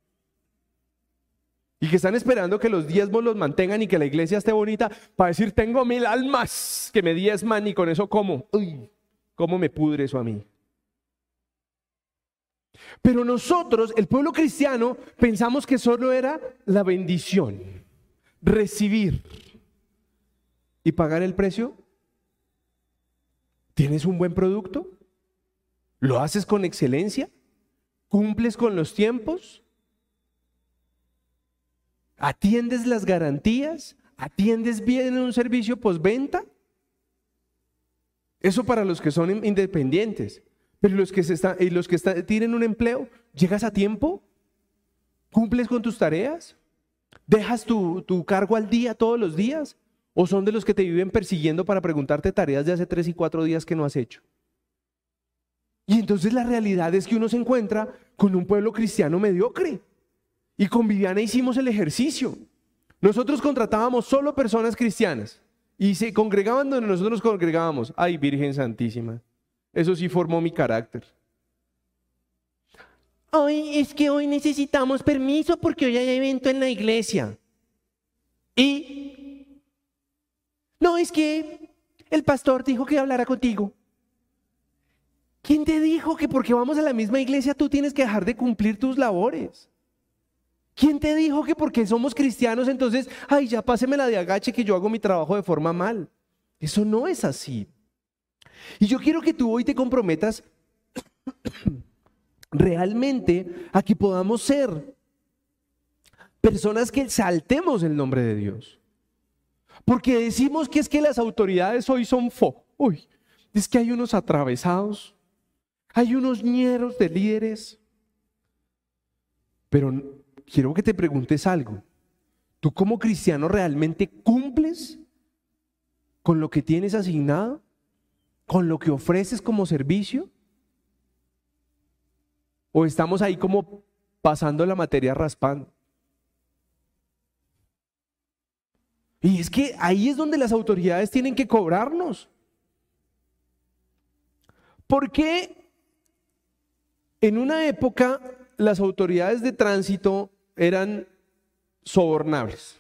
Y que están esperando que los diezmos los mantengan y que la iglesia esté bonita para decir, tengo mil almas que me diezman y con eso como. Uy, ¿cómo me pudre eso a mí? Pero nosotros, el pueblo cristiano, pensamos que solo era la bendición, recibir y pagar el precio. ¿Tienes un buen producto? ¿Lo haces con excelencia? ¿Cumples con los tiempos? ¿Atiendes las garantías? ¿Atiendes bien un servicio postventa? Eso para los que son independientes. Pero los que, se están, y los que tienen un empleo, ¿llegas a tiempo? ¿Cumples con tus tareas? ¿Dejas tu, tu cargo al día todos los días? ¿O son de los que te viven persiguiendo para preguntarte tareas de hace tres y cuatro días que no has hecho? Y entonces la realidad es que uno se encuentra con un pueblo cristiano mediocre. Y con Viviana hicimos el ejercicio. Nosotros contratábamos solo personas cristianas y se congregaban donde nosotros nos congregábamos. Ay, Virgen Santísima. Eso sí formó mi carácter. Hoy es que hoy necesitamos permiso porque hoy hay evento en la iglesia. Y no es que el pastor dijo que hablara contigo. ¿Quién te dijo que porque vamos a la misma iglesia tú tienes que dejar de cumplir tus labores? ¿Quién te dijo que porque somos cristianos entonces, ay, ya páseme la de agache que yo hago mi trabajo de forma mal? Eso no es así. Y yo quiero que tú hoy te comprometas realmente a que podamos ser personas que saltemos el nombre de Dios. Porque decimos que es que las autoridades hoy son fo. Uy, es que hay unos atravesados, hay unos ñeros de líderes. Pero quiero que te preguntes algo. ¿Tú como cristiano realmente cumples con lo que tienes asignado? con lo que ofreces como servicio? ¿O estamos ahí como pasando la materia raspando? Y es que ahí es donde las autoridades tienen que cobrarnos. Porque en una época las autoridades de tránsito eran sobornables?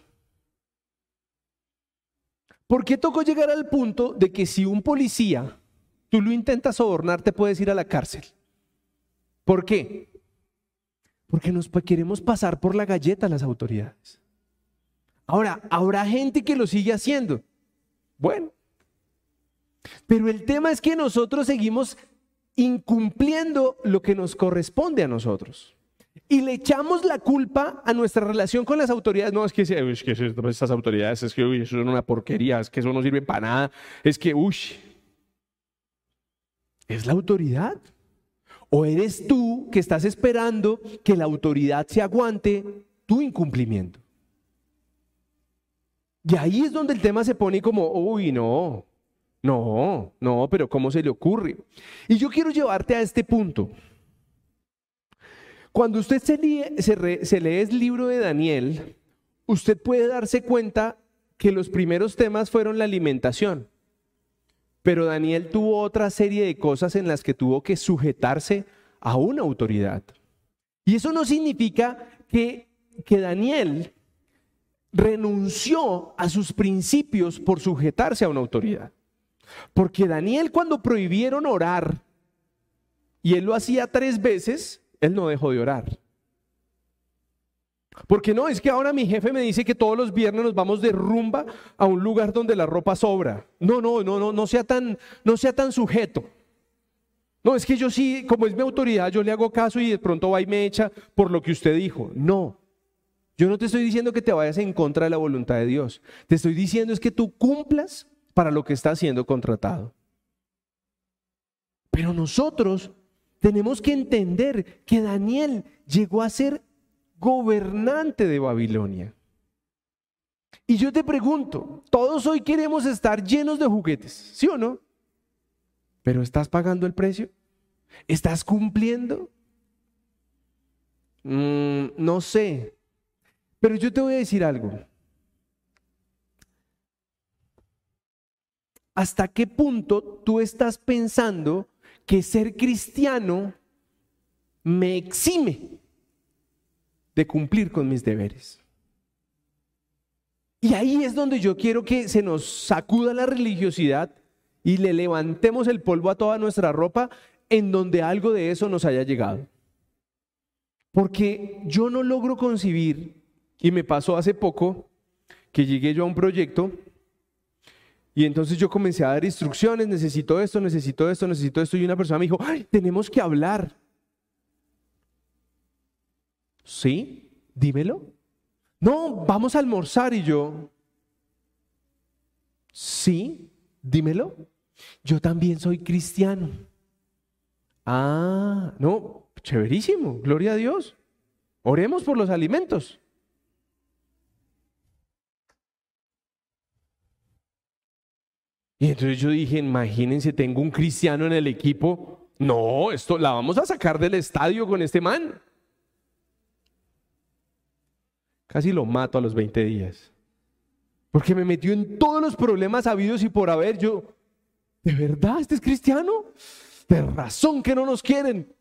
¿Por qué tocó llegar al punto de que si un policía tú lo intentas sobornar, te puedes ir a la cárcel? ¿Por qué? Porque nos queremos pasar por la galleta a las autoridades. Ahora, habrá gente que lo sigue haciendo. Bueno, pero el tema es que nosotros seguimos incumpliendo lo que nos corresponde a nosotros. Y le echamos la culpa a nuestra relación con las autoridades. No, es que, es que autoridades, es que uy, eso es una porquería, es que eso no sirve para nada. Es que, uy, ¿es la autoridad? ¿O eres tú que estás esperando que la autoridad se aguante tu incumplimiento? Y ahí es donde el tema se pone como, uy, no, no, no, pero ¿cómo se le ocurre? Y yo quiero llevarte a este punto. Cuando usted se lee, el libro de Daniel, usted puede darse cuenta que los primeros temas fueron la alimentación. Pero Daniel tuvo otra serie de cosas en las que tuvo que sujetarse a una autoridad. Y eso no significa que, que Daniel renunció a sus principios por sujetarse a una autoridad. Porque Daniel cuando prohibieron orar, y él lo hacía tres veces, él no dejó de orar. Porque no, es que ahora mi jefe me dice que todos los viernes nos vamos de rumba a un lugar donde la ropa sobra. No, no, no, no, no sea tan, no sea tan sujeto. No, es que yo sí, como es mi autoridad, yo le hago caso y de pronto va y me echa por lo que usted dijo. No. Yo no te estoy diciendo que te vayas en contra de la voluntad de Dios. Te estoy diciendo es que tú cumplas para lo que está siendo contratado. Pero nosotros tenemos que entender que Daniel llegó a ser gobernante de Babilonia. Y yo te pregunto, todos hoy queremos estar llenos de juguetes, ¿sí o no? Pero ¿estás pagando el precio? ¿Estás cumpliendo? Mm, no sé. Pero yo te voy a decir algo. ¿Hasta qué punto tú estás pensando que ser cristiano me exime de cumplir con mis deberes? Y ahí es donde yo quiero que se nos sacuda la religiosidad y le levantemos el polvo a toda nuestra ropa en donde algo de eso nos haya llegado. Porque yo no logro concebir, y me pasó hace poco, que llegué yo a un proyecto y entonces yo comencé a dar instrucciones, necesito esto, necesito esto, necesito esto, y una persona me dijo, Ay, tenemos que hablar. ¿Sí? Dímelo. No, vamos a almorzar y yo, sí, dímelo. Yo también soy cristiano. Ah, no, chéverísimo, gloria a Dios. Oremos por los alimentos. Y entonces yo dije, imagínense, tengo un cristiano en el equipo. No, esto la vamos a sacar del estadio con este man. Casi lo mato a los 20 días. Porque me metió en todos los problemas habidos y por haber. Yo, ¿de verdad este es cristiano? De razón que no nos quieren.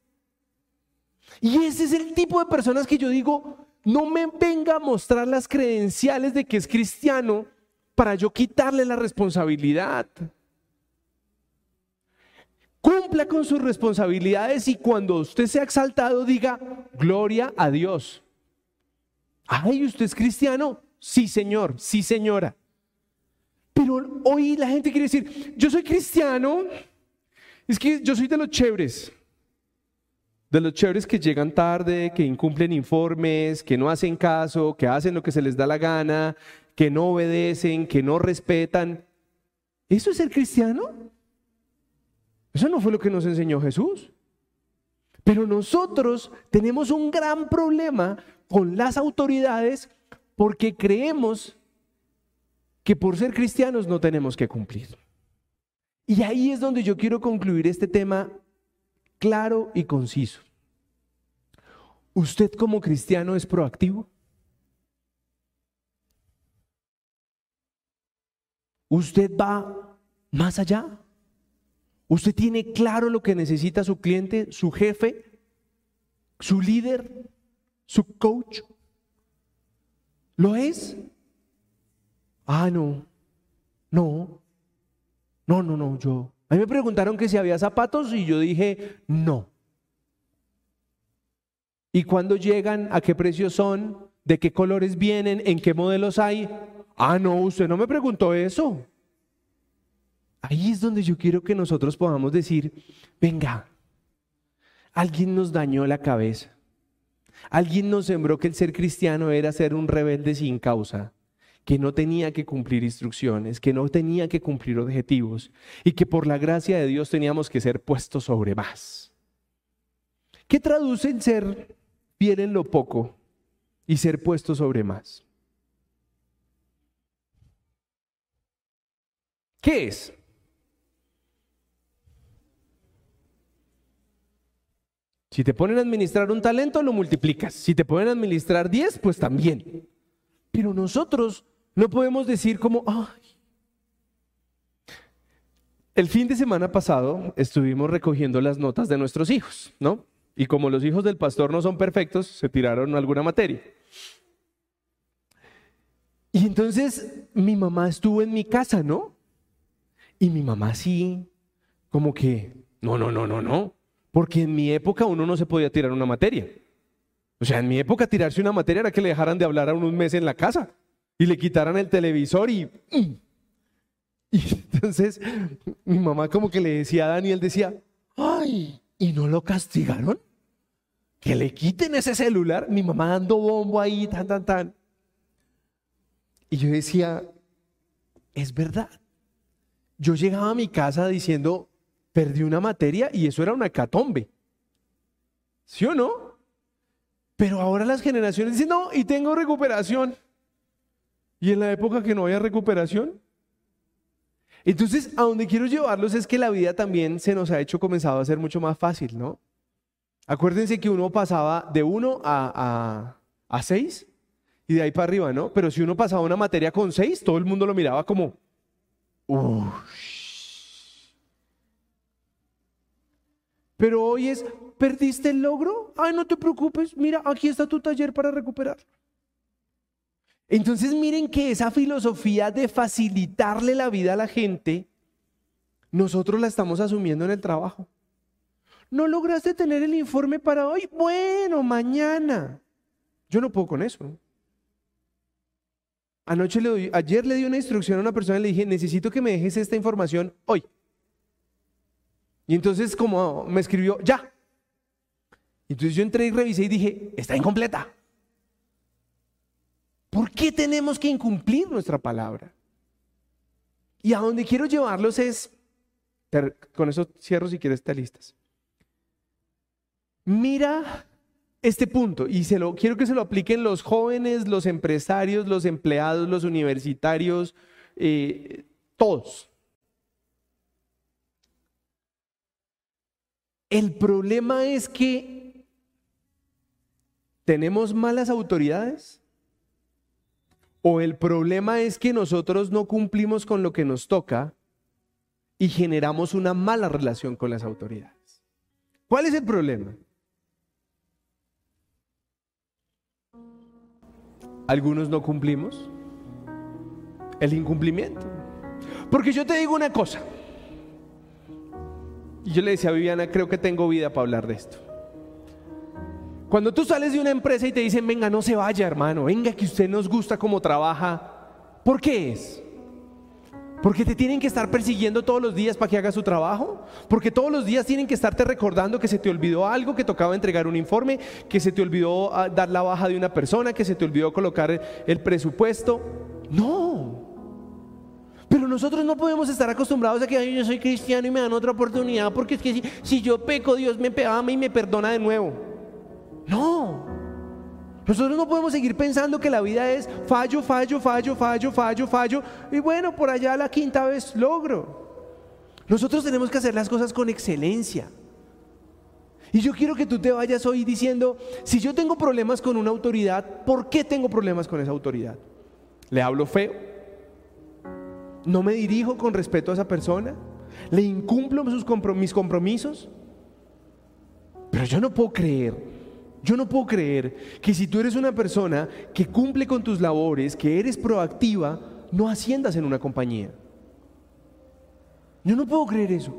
Y ese es el tipo de personas que yo digo, no me venga a mostrar las credenciales de que es cristiano para yo quitarle la responsabilidad. Cumpla con sus responsabilidades y cuando usted sea exaltado diga, gloria a Dios. Ay, ¿usted es cristiano? Sí, señor, sí, señora. Pero hoy la gente quiere decir, yo soy cristiano, es que yo soy de los chéveres. De los chéveres que llegan tarde, que incumplen informes, que no hacen caso, que hacen lo que se les da la gana, que no obedecen, que no respetan. ¿Eso es ser cristiano? Eso no fue lo que nos enseñó Jesús. Pero nosotros tenemos un gran problema con las autoridades porque creemos que por ser cristianos no tenemos que cumplir. Y ahí es donde yo quiero concluir este tema claro y conciso. ¿Usted como cristiano es proactivo? ¿Usted va más allá? ¿Usted tiene claro lo que necesita su cliente, su jefe, su líder? su coach? ¿Lo es? Ah, no, no, no, no, no, yo. A mí me preguntaron que si había zapatos y yo dije, no. ¿Y cuándo llegan? ¿A qué precios son? ¿De qué colores vienen? ¿En qué modelos hay? Ah, no, usted no me preguntó eso. Ahí es donde yo quiero que nosotros podamos decir, venga, alguien nos dañó la cabeza. Alguien nos sembró que el ser cristiano era ser un rebelde sin causa, que no tenía que cumplir instrucciones, que no tenía que cumplir objetivos y que por la gracia de Dios teníamos que ser puestos sobre más. ¿Qué traduce en ser fiel en lo poco y ser puesto sobre más? ¿Qué es? Si te ponen a administrar un talento, lo multiplicas. Si te ponen a administrar 10, pues también. Pero nosotros no podemos decir como, ay. El fin de semana pasado estuvimos recogiendo las notas de nuestros hijos, ¿no? Y como los hijos del pastor no son perfectos, se tiraron alguna materia. Y entonces mi mamá estuvo en mi casa, ¿no? Y mi mamá sí, como que, no, no, no, no, no. Porque en mi época uno no se podía tirar una materia. O sea, en mi época tirarse una materia era que le dejaran de hablar a uno un mes en la casa y le quitaran el televisor y... Y entonces mi mamá como que le decía a Daniel, decía, ay, ¿y no lo castigaron? que le quiten ese celular, mi mamá dando bombo ahí, tan, tan, tan. Y yo decía, es verdad. Yo llegaba a mi casa diciendo, perdí una materia y eso era una catombe. ¿Sí o no? Pero ahora las generaciones dicen, no, y tengo recuperación. Y en la época que no había recuperación. Entonces, a donde quiero llevarlos es que la vida también se nos ha hecho comenzado a ser mucho más fácil, ¿no? Acuérdense que uno pasaba de 1 a, a, 6 y de ahí para arriba, ¿no? Pero si uno pasaba una materia con 6, todo el mundo lo miraba como, Pero hoy es, ¿perdiste el logro? Ay, no te preocupes, mira, aquí está tu taller para recuperar. Entonces miren que esa filosofía de facilitarle la vida a la gente, nosotros la estamos asumiendo en el trabajo. ¿No lograste tener el informe para hoy? Bueno, mañana. Yo no puedo con eso. Anoche le ayer le di una instrucción a una persona y le dije, necesito que me dejes esta información hoy. Y entonces como me escribió, ya. Entonces yo entré y revisé y dije, está incompleta. ¿Por qué tenemos que incumplir nuestra palabra? Y a donde quiero llevarlos es, con eso cierro si quieres, estar listas. Mira este punto y quiero que se lo apliquen los jóvenes, los empresarios, los empleados, los universitarios, eh, todos. El problema es que tenemos malas autoridades o el problema es que nosotros no cumplimos con lo que nos toca y generamos una mala relación con las autoridades. ¿Cuál es el problema? Algunos no cumplimos. El incumplimiento. Porque yo te digo una cosa. Y yo le decía a Viviana, creo que tengo vida para hablar de esto. Cuando tú sales de una empresa y te dicen, venga, no se vaya, hermano, venga, que usted nos gusta cómo trabaja, ¿por qué es? Porque te tienen que estar persiguiendo todos los días para que hagas su trabajo. Porque todos los días tienen que estarte recordando que se te olvidó algo, que tocaba entregar un informe, que se te olvidó ah, dar la baja de una persona, que se te olvidó colocar el presupuesto. No. Pero nosotros no podemos estar acostumbrados a que yo soy cristiano y me dan otra oportunidad. Porque es que si, si yo peco, Dios me ama y me perdona de nuevo. No. Nosotros no podemos seguir pensando que la vida es fallo, fallo, fallo, fallo, fallo, fallo. Y bueno, por allá la quinta vez logro. Nosotros tenemos que hacer las cosas con excelencia. Y yo quiero que tú te vayas hoy diciendo, si yo tengo problemas con una autoridad, ¿por qué tengo problemas con esa autoridad? ¿Le hablo feo? ¿No me dirijo con respeto a esa persona? ¿Le incumplo mis compromisos? Pero yo no puedo creer yo no puedo creer que si tú eres una persona que cumple con tus labores, que eres proactiva, no asciendas en una compañía. Yo no puedo creer eso.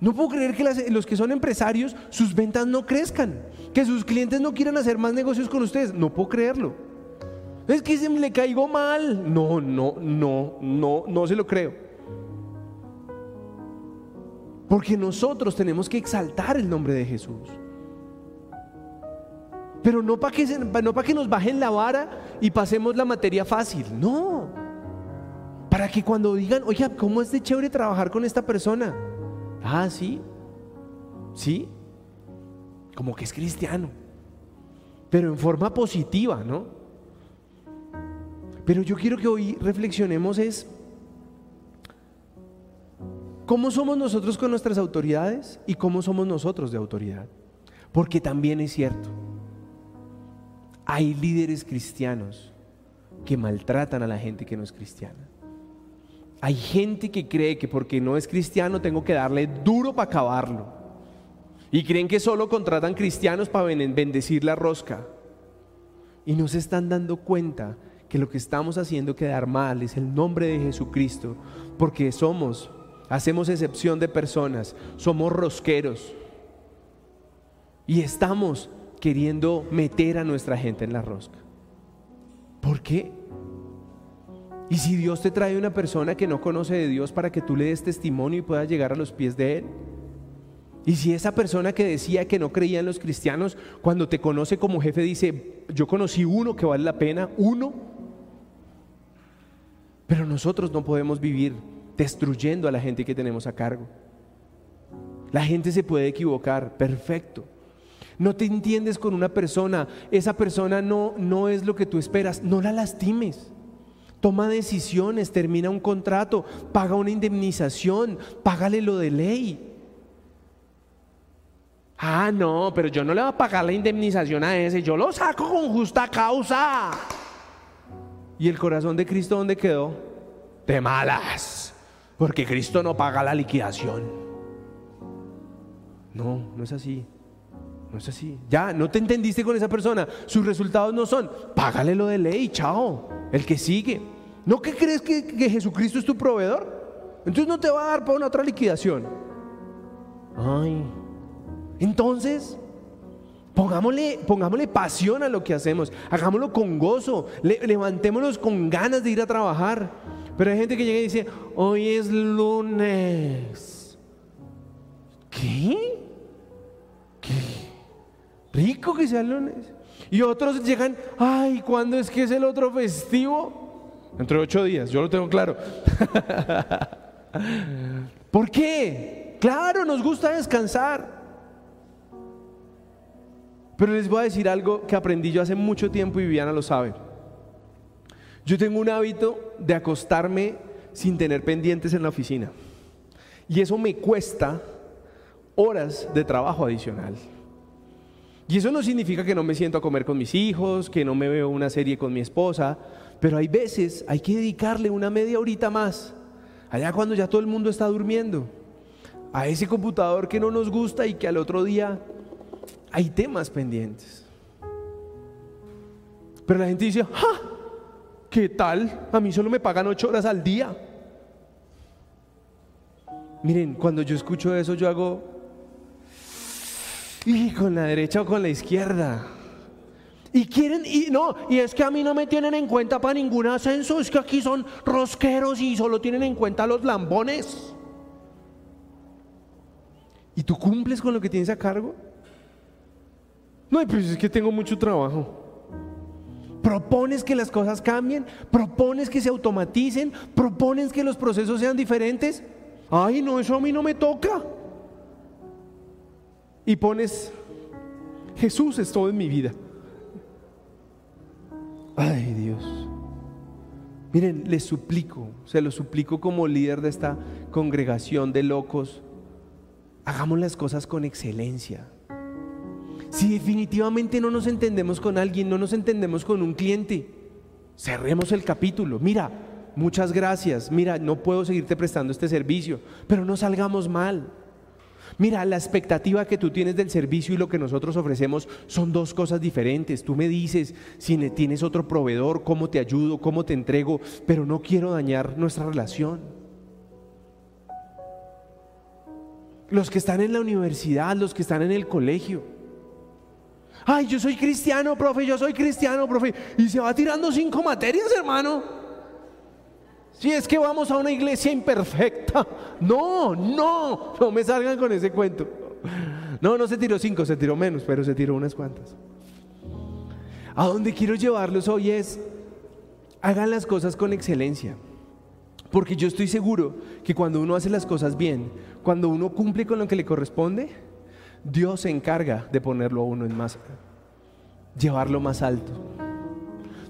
No puedo creer que los que son empresarios, sus ventas no crezcan, que sus clientes no quieran hacer más negocios con ustedes. No puedo creerlo. Es que se le caigo mal. No, no, no, no, no se lo creo. Porque nosotros tenemos que exaltar el nombre de Jesús. Pero no para que, no que nos bajen la vara y pasemos la materia fácil, no. Para que cuando digan, oye, ¿cómo es de chévere trabajar con esta persona? Ah, sí, sí, como que es cristiano, pero en forma positiva, ¿no? Pero yo quiero que hoy reflexionemos es, ¿cómo somos nosotros con nuestras autoridades y cómo somos nosotros de autoridad? Porque también es cierto. Hay líderes cristianos que maltratan a la gente que no es cristiana. Hay gente que cree que porque no es cristiano tengo que darle duro para acabarlo. Y creen que solo contratan cristianos para bendecir la rosca. Y no se están dando cuenta que lo que estamos haciendo quedar mal es el nombre de Jesucristo. Porque somos, hacemos excepción de personas, somos rosqueros. Y estamos queriendo meter a nuestra gente en la rosca. ¿Por qué? Y si Dios te trae una persona que no conoce de Dios para que tú le des testimonio y puedas llegar a los pies de Él. Y si esa persona que decía que no creía en los cristianos, cuando te conoce como jefe dice, yo conocí uno que vale la pena, uno, pero nosotros no podemos vivir destruyendo a la gente que tenemos a cargo. La gente se puede equivocar, perfecto. No te entiendes con una persona, esa persona no, no es lo que tú esperas, no la lastimes. Toma decisiones, termina un contrato, paga una indemnización, págale lo de ley. Ah, no, pero yo no le voy a pagar la indemnización a ese, yo lo saco con justa causa. ¿Y el corazón de Cristo dónde quedó? De malas, porque Cristo no paga la liquidación. No, no es así. No es así. Ya, no te entendiste con esa persona. Sus resultados no son, págale lo de ley, chao. El que sigue. ¿No que crees que, Jesucristo es tu proveedor? Entonces no te va a dar para una otra liquidación. Ay, entonces, pongámosle, pongámosle pasión a lo que hacemos, hagámoslo con gozo, levantémonos con ganas de ir a trabajar. Pero hay gente que llega y dice, hoy es lunes. ¿Qué? Rico que sea el lunes. Y otros llegan, ay, ¿cuándo es que es el otro festivo? Entre ocho días, yo lo tengo claro. ¿Por qué? Claro, nos gusta descansar. Pero les voy a decir algo que aprendí yo hace mucho tiempo y Viviana lo sabe. Yo tengo un hábito de acostarme sin tener pendientes en la oficina. Y eso me cuesta horas de trabajo adicional. Y eso no significa que no me siento a comer con mis hijos, que no me veo una serie con mi esposa, pero hay veces hay que dedicarle una media horita más, allá cuando ya todo el mundo está durmiendo, a ese computador que no nos gusta y que al otro día hay temas pendientes. Pero la gente dice, ¡ja! ¿Qué tal? A mí solo me pagan ocho horas al día. Miren, cuando yo escucho eso, yo hago, y con la derecha o con la izquierda. Y quieren, y no, y es que a mí no me tienen en cuenta para ningún ascenso, es que aquí son rosqueros y solo tienen en cuenta los lambones. ¿Y tú cumples con lo que tienes a cargo? No, pues es que tengo mucho trabajo. Propones que las cosas cambien, propones que se automaticen, propones que los procesos sean diferentes. Ay, no, eso a mí no me toca. Y pones, Jesús es todo en mi vida. Ay, Dios. Miren, les suplico, se lo suplico como líder de esta congregación de locos, hagamos las cosas con excelencia. Si definitivamente no nos entendemos con alguien, no nos entendemos con un cliente, cerremos el capítulo. Mira, muchas gracias. Mira, no puedo seguirte prestando este servicio, pero no salgamos mal. Mira, la expectativa que tú tienes del servicio y lo que nosotros ofrecemos son dos cosas diferentes. Tú me dices si tienes otro proveedor, cómo te ayudo, cómo te entrego, pero no quiero dañar nuestra relación. Los que están en la universidad, los que están en el colegio, Ay, yo soy cristiano, profe, yo soy cristiano, profe. Y se va tirando cinco materias, hermano. Si es que vamos a una iglesia imperfecta. No, no, no me salgan con ese cuento. No, no se tiró cinco, se tiró menos, pero se tiró unas cuantas. A donde quiero llevarlos hoy es, hagan las cosas con excelencia. Porque yo estoy seguro que cuando uno hace las cosas bien, cuando uno cumple con lo que le corresponde, Dios se encarga de ponerlo a uno en más, llevarlo más alto.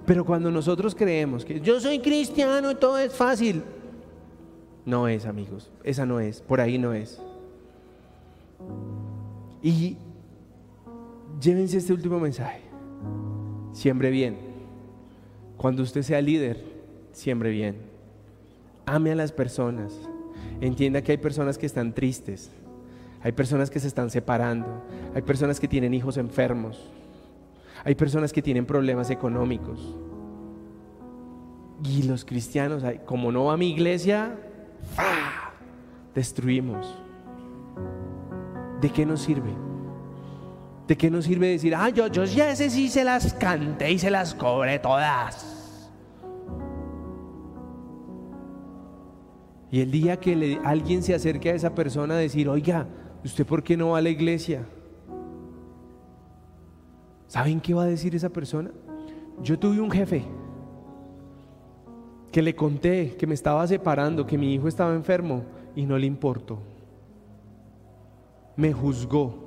Pero cuando nosotros creemos que yo soy cristiano y todo es fácil, no es, amigos, esa no es, por ahí no es. Y llévense este último mensaje. Siembre bien. Cuando usted sea líder, siembre bien. Ame a las personas. Entienda que hay personas que están tristes, hay personas que se están separando, hay personas que tienen hijos enfermos, hay personas que tienen problemas económicos. Y los cristianos, como no va a mi iglesia, destruimos. ¿De qué nos sirve? ¿De qué nos sirve decir, ah, yo, yo ya ese sí se las canté y se las cobré todas? Y el día que alguien se acerque a esa persona a decir, oiga, ¿usted por qué no va a la iglesia? ¿Saben qué va a decir esa persona? Yo tuve un jefe que le conté que me estaba separando, que mi hijo estaba enfermo y no le importó. Me juzgó.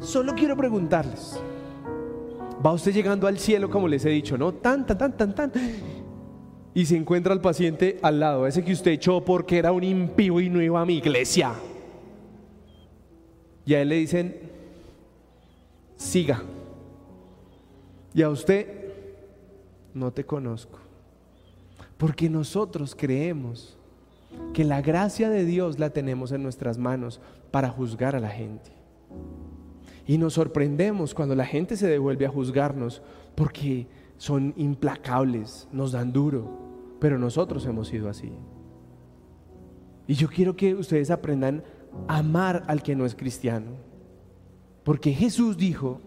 Solo quiero preguntarles, va usted llegando al cielo como les he dicho, ¿no? Tan, tan, tan, tan, tan. Y se encuentra al paciente al lado, ese que usted echó porque era un impío y no iba a mi iglesia. Y a él le dicen, siga. Y a usted, no te conozco. Porque nosotros creemos que la gracia de Dios la tenemos en nuestras manos para juzgar a la gente. Y nos sorprendemos cuando la gente se devuelve a juzgarnos porque son implacables, nos dan duro, pero nosotros hemos sido así. Y yo quiero que ustedes aprendan amar al que no es cristiano, porque Jesús dijo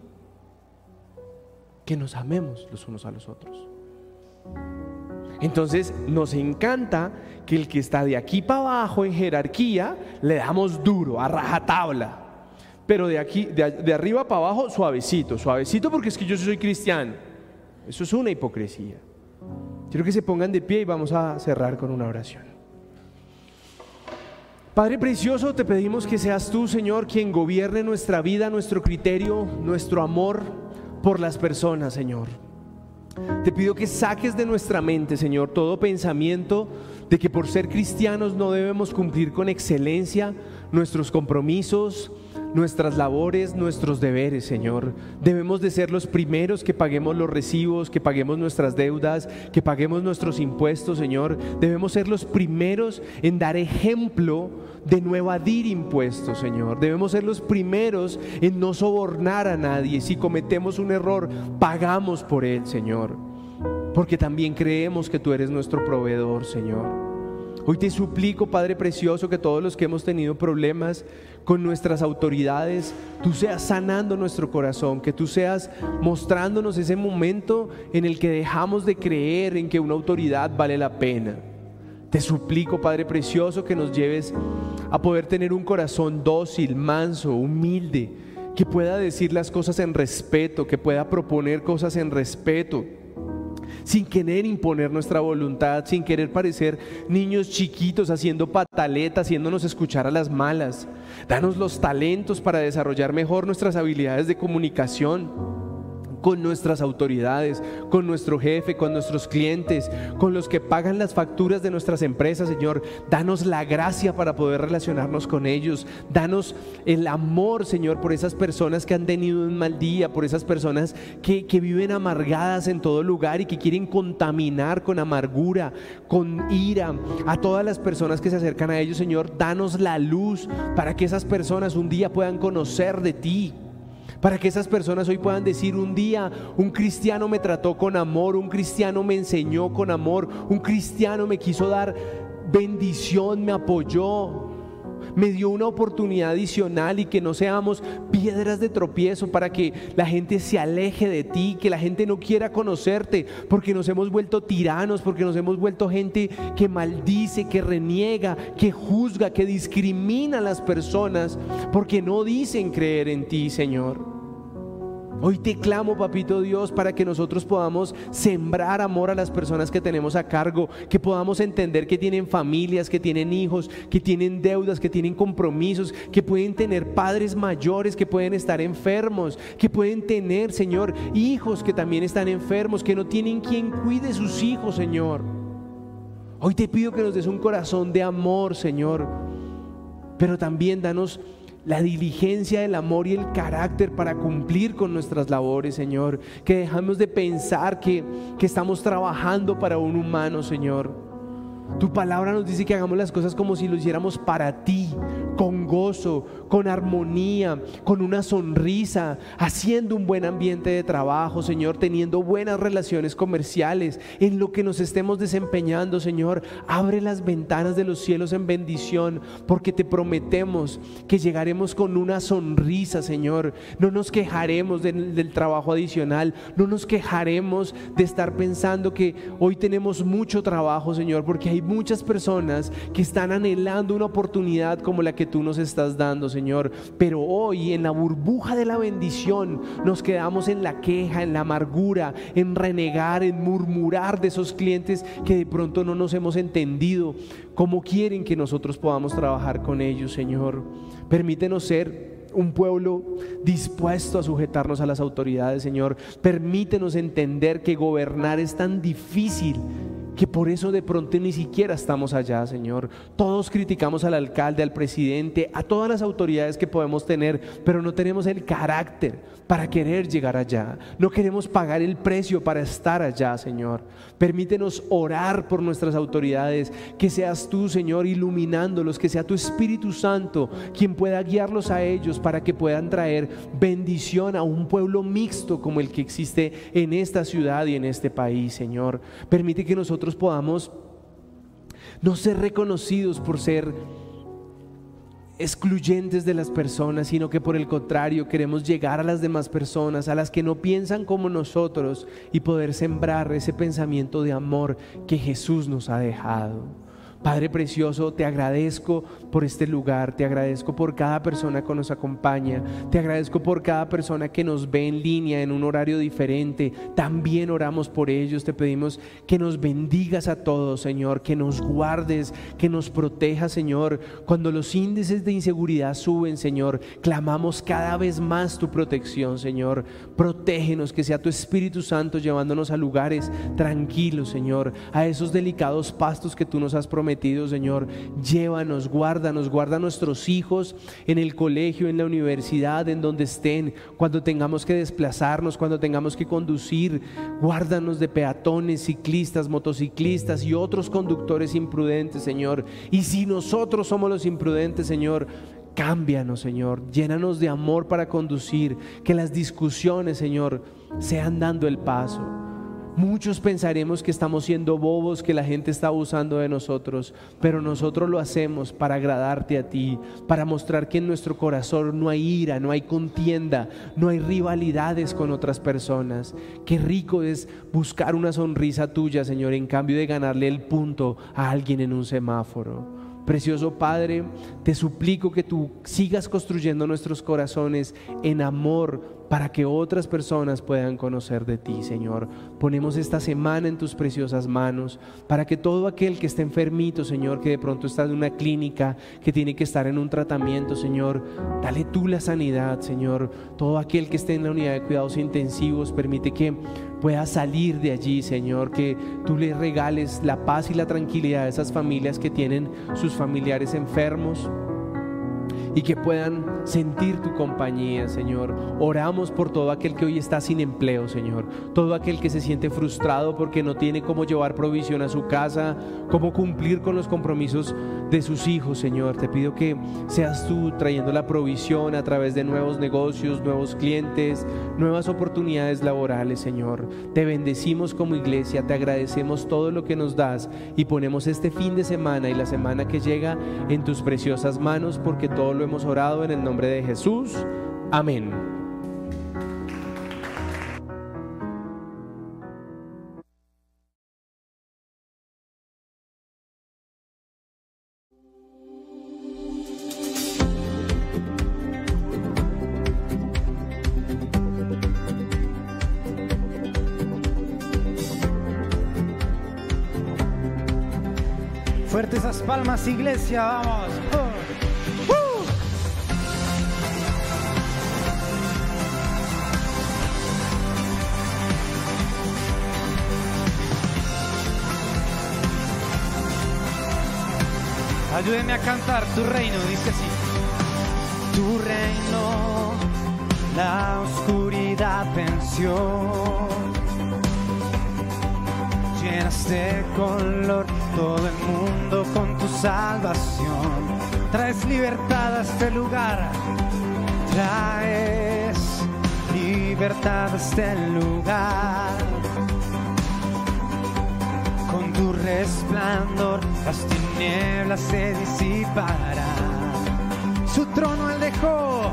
que nos amemos los unos a los otros. Entonces nos encanta que el que está de aquí para abajo en jerarquía le damos duro, a rajatabla pero de aquí, de, arriba para abajo, suavecito, suavecito porque es que yo soy cristiano. Eso es una hipocresía. Quiero que se pongan de pie y vamos a cerrar con una oración. Padre precioso, te pedimos que seas tú, Señor, quien gobierne nuestra vida, nuestro criterio, nuestro amor por las personas, Señor. Te pido que saques de nuestra mente, Señor, todo pensamiento de que por ser cristianos no debemos cumplir con excelencia nuestros compromisos, nuestras labores, nuestros deberes, Señor. Debemos de ser los primeros que paguemos los recibos, que paguemos nuestras deudas, que paguemos nuestros impuestos, Señor. Debemos ser los primeros en dar ejemplo de no evadir impuestos, Señor. Debemos ser los primeros en no sobornar a nadie. Si cometemos un error, pagamos por él, Señor. Porque también creemos que tú eres nuestro proveedor, Señor. Hoy te suplico, Padre Precioso, que todos los que hemos tenido problemas con nuestras autoridades, tú seas sanando nuestro corazón, que tú seas mostrándonos ese momento en el que dejamos de creer en que una autoridad vale la pena. Te suplico, Padre Precioso, que nos lleves a poder tener un corazón dócil, manso, humilde, que pueda decir las cosas en respeto, que pueda proponer cosas en respeto sin querer imponer nuestra voluntad, sin querer parecer niños chiquitos haciendo pataletas, haciéndonos escuchar a las malas. Danos los talentos para desarrollar mejor nuestras habilidades de comunicación con nuestras autoridades, con nuestro jefe, con nuestros clientes, con los que pagan las facturas de nuestras empresas, Señor. Danos la gracia para poder relacionarnos con ellos. Danos el amor, Señor, por esas personas que han tenido un mal día, por esas personas que, que viven amargadas en todo lugar y que quieren contaminar con amargura, con ira a todas las personas que se acercan a ellos, Señor. Danos la luz para que esas personas un día puedan conocer de ti para que esas personas hoy puedan decir un día, un cristiano me trató con amor, un cristiano me enseñó con amor, un cristiano me quiso dar bendición, me apoyó, me dio una oportunidad adicional y que no seamos piedras de tropiezo para que la gente se aleje de ti, que la gente no quiera conocerte, porque nos hemos vuelto tiranos, porque nos hemos vuelto gente que maldice, que reniega, que juzga, que discrimina a las personas, porque no dicen creer en ti, Señor. Hoy te clamo, papito Dios, para que nosotros podamos sembrar amor a las personas que tenemos a cargo, que podamos entender que tienen familias, que tienen hijos, que tienen deudas, que tienen compromisos, que pueden tener padres mayores, que pueden estar enfermos, que pueden tener, Señor, hijos que también están enfermos, que no tienen quien cuide sus hijos, Señor. Hoy te pido que nos des un corazón de amor, Señor, pero también danos la diligencia, el amor y el carácter para cumplir con nuestras labores, Señor. Que dejamos de pensar que, que estamos trabajando para un humano, Señor. Tu palabra nos dice que hagamos las cosas como si lo hiciéramos para ti, con gozo, con armonía, con una sonrisa, haciendo un buen ambiente de trabajo, Señor, teniendo buenas relaciones comerciales, en lo que nos estemos desempeñando, Señor. Abre las ventanas de los cielos en bendición, porque te prometemos que llegaremos con una sonrisa, Señor. No nos quejaremos del, trabajo adicional, no nos quejaremos de estar pensando que hoy tenemos mucho trabajo, Señor, porque hay muchas personas que están anhelando una oportunidad como la que tú nos estás dando, Señor. Pero hoy en la burbuja de la bendición nos quedamos en la queja, en la amargura, en renegar, en murmurar de esos clientes que de pronto no nos hemos entendido cómo quieren que nosotros podamos trabajar con ellos, Señor. Permítenos ser un pueblo dispuesto a sujetarnos a las autoridades, Señor. Permítenos entender que gobernar es tan difícil que por eso de pronto ni siquiera estamos allá, Señor. Todos criticamos al alcalde, al presidente, a todas las autoridades que podemos tener, pero no tenemos el carácter para querer llegar allá. No queremos pagar el precio para estar allá, Señor. Permítenos orar por nuestras autoridades, que seas tú, Señor, iluminándolos, que sea tu Espíritu Santo quien pueda guiarlos a ellos para que puedan traer bendición a un pueblo mixto como el que existe en esta ciudad y en este país, Señor. Permite que nosotros podamos no ser reconocidos por ser excluyentes de las personas, sino que por el contrario queremos llegar a las demás personas, a las que no piensan como nosotros y poder sembrar ese pensamiento de amor que Jesús nos ha dejado. Padre precioso, te agradezco por este lugar, te agradezco por cada persona que nos acompaña, te agradezco por cada persona que nos ve en línea en un horario diferente. También oramos por ellos, te pedimos que nos bendigas a todos, Señor, que nos guardes, que nos protejas, Señor. Cuando los índices de inseguridad suben, Señor, clamamos cada vez más tu protección, Señor. Protégenos, que sea tu Espíritu Santo llevándonos a lugares tranquilos, Señor, a esos delicados pastos que tú nos has prometido Señor. Llévanos, guárdanos, guarda a nuestros hijos en el colegio, en la universidad, en donde estén, cuando tengamos que desplazarnos, cuando tengamos que conducir. Guárdanos de peatones, ciclistas, motociclistas y otros conductores imprudentes, Señor. Y si nosotros somos los imprudentes, Señor, Cámbianos, Señor. Llénanos de amor para conducir. Que las discusiones, Señor, sean dando el paso. Muchos pensaremos que estamos siendo bobos, que la gente está abusando de nosotros, pero nosotros lo hacemos para agradarte a ti, para mostrar que en nuestro corazón no hay ira, no hay contienda, no hay rivalidades con otras personas. Qué rico es buscar una sonrisa tuya, Señor, en cambio de ganarle el punto a alguien en un semáforo. Precioso Padre, te suplico que tú sigas construyendo nuestros corazones en amor para que otras personas puedan conocer de ti, Señor. Ponemos esta semana en tus preciosas manos para que todo aquel que esté enfermito, Señor, que de pronto está en una clínica, que tiene que estar en un tratamiento, Señor, dale tú la sanidad, Señor. Todo aquel que esté en la unidad de cuidados intensivos, permite que pueda salir de allí, Señor, que tú le regales la paz y la tranquilidad a esas familias que tienen sus familiares enfermos y que puedan sentir tu compañía, Señor. Oramos por todo aquel que hoy está sin empleo, Señor. Todo aquel que se siente frustrado porque no tiene cómo llevar provisión a su casa, cómo cumplir con los compromisos de sus hijos, Señor. Te pido que seas tú trayendo la provisión a través de nuevos negocios, nuevos clientes, nuevas oportunidades laborales, Señor. Te bendecimos como iglesia, te agradecemos todo lo que nos das y ponemos este fin de semana y la semana que llega en tus preciosas manos porque todo lo hemos orado en el nombre de Jesús. Amén. Fuerte esas palmas, iglesia, vamos. Ayúdenme a cantar tu reino, dice así. Tu reino, la oscuridad venció. Llenaste de color todo el mundo con tu salvación. traes libertad a este lugar, traes libertad a este lugar. Tu resplandor las tinieblas se disiparán. Su trono él dejó,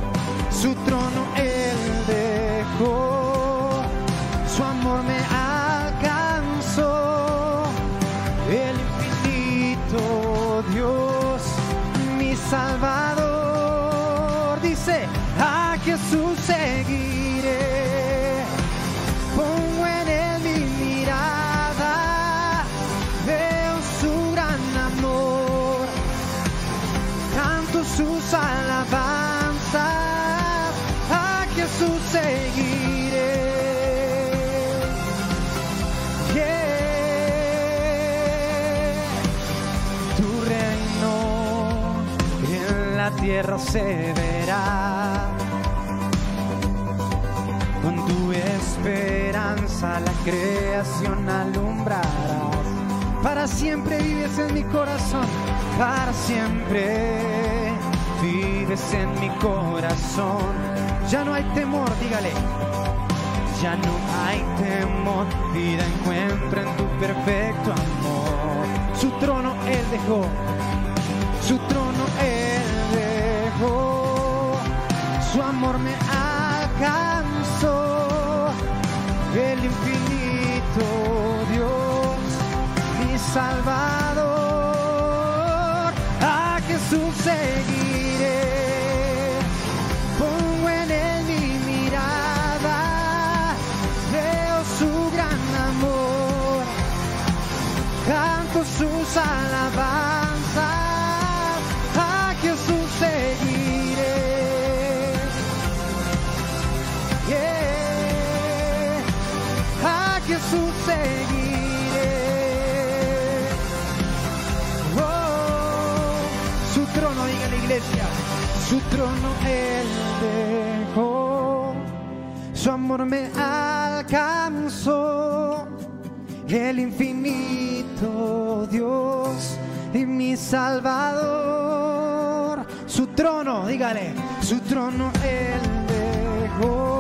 su trono él dejó, su amor me alcanzó, el infinito Dios, mi Salvador, dice, a Jesús seguiré, se verá. Con tu esperanza la creación alumbrarás. Para siempre vives en mi corazón, para siempre vives en mi corazón. Ya no hay temor, dígale. Ya no hay temor, vida encuentra en tu perfecto amor. Su trono él dejó, su trono su amor me alcanzó, el infinito Dios, mi Salvador, a Jesús seguiré, pongo en él mi mirada, veo su gran amor, canto sus alabanzas, su trono él dejó, su amor me alcanzó, el infinito Dios y mi Salvador, su trono, dígale, su trono él dejó,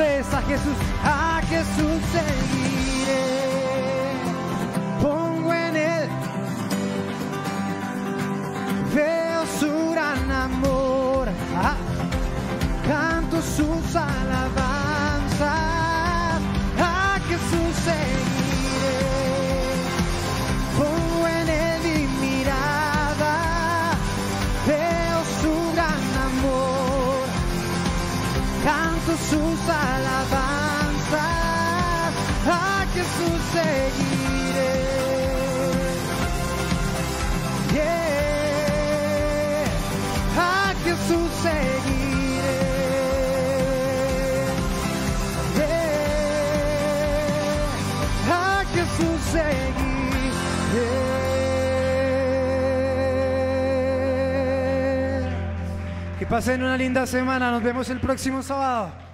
A Jesús, a Jesús seguiré. Pongo en él, veo su gran amor. Ah, canto sus alabanzas. Sus alabanzas, a Jesús seguiré. Yeah. A Jesús seguiré. Yeah. A Jesús seguiré. Pasen una linda semana. Nos vemos el próximo sábado.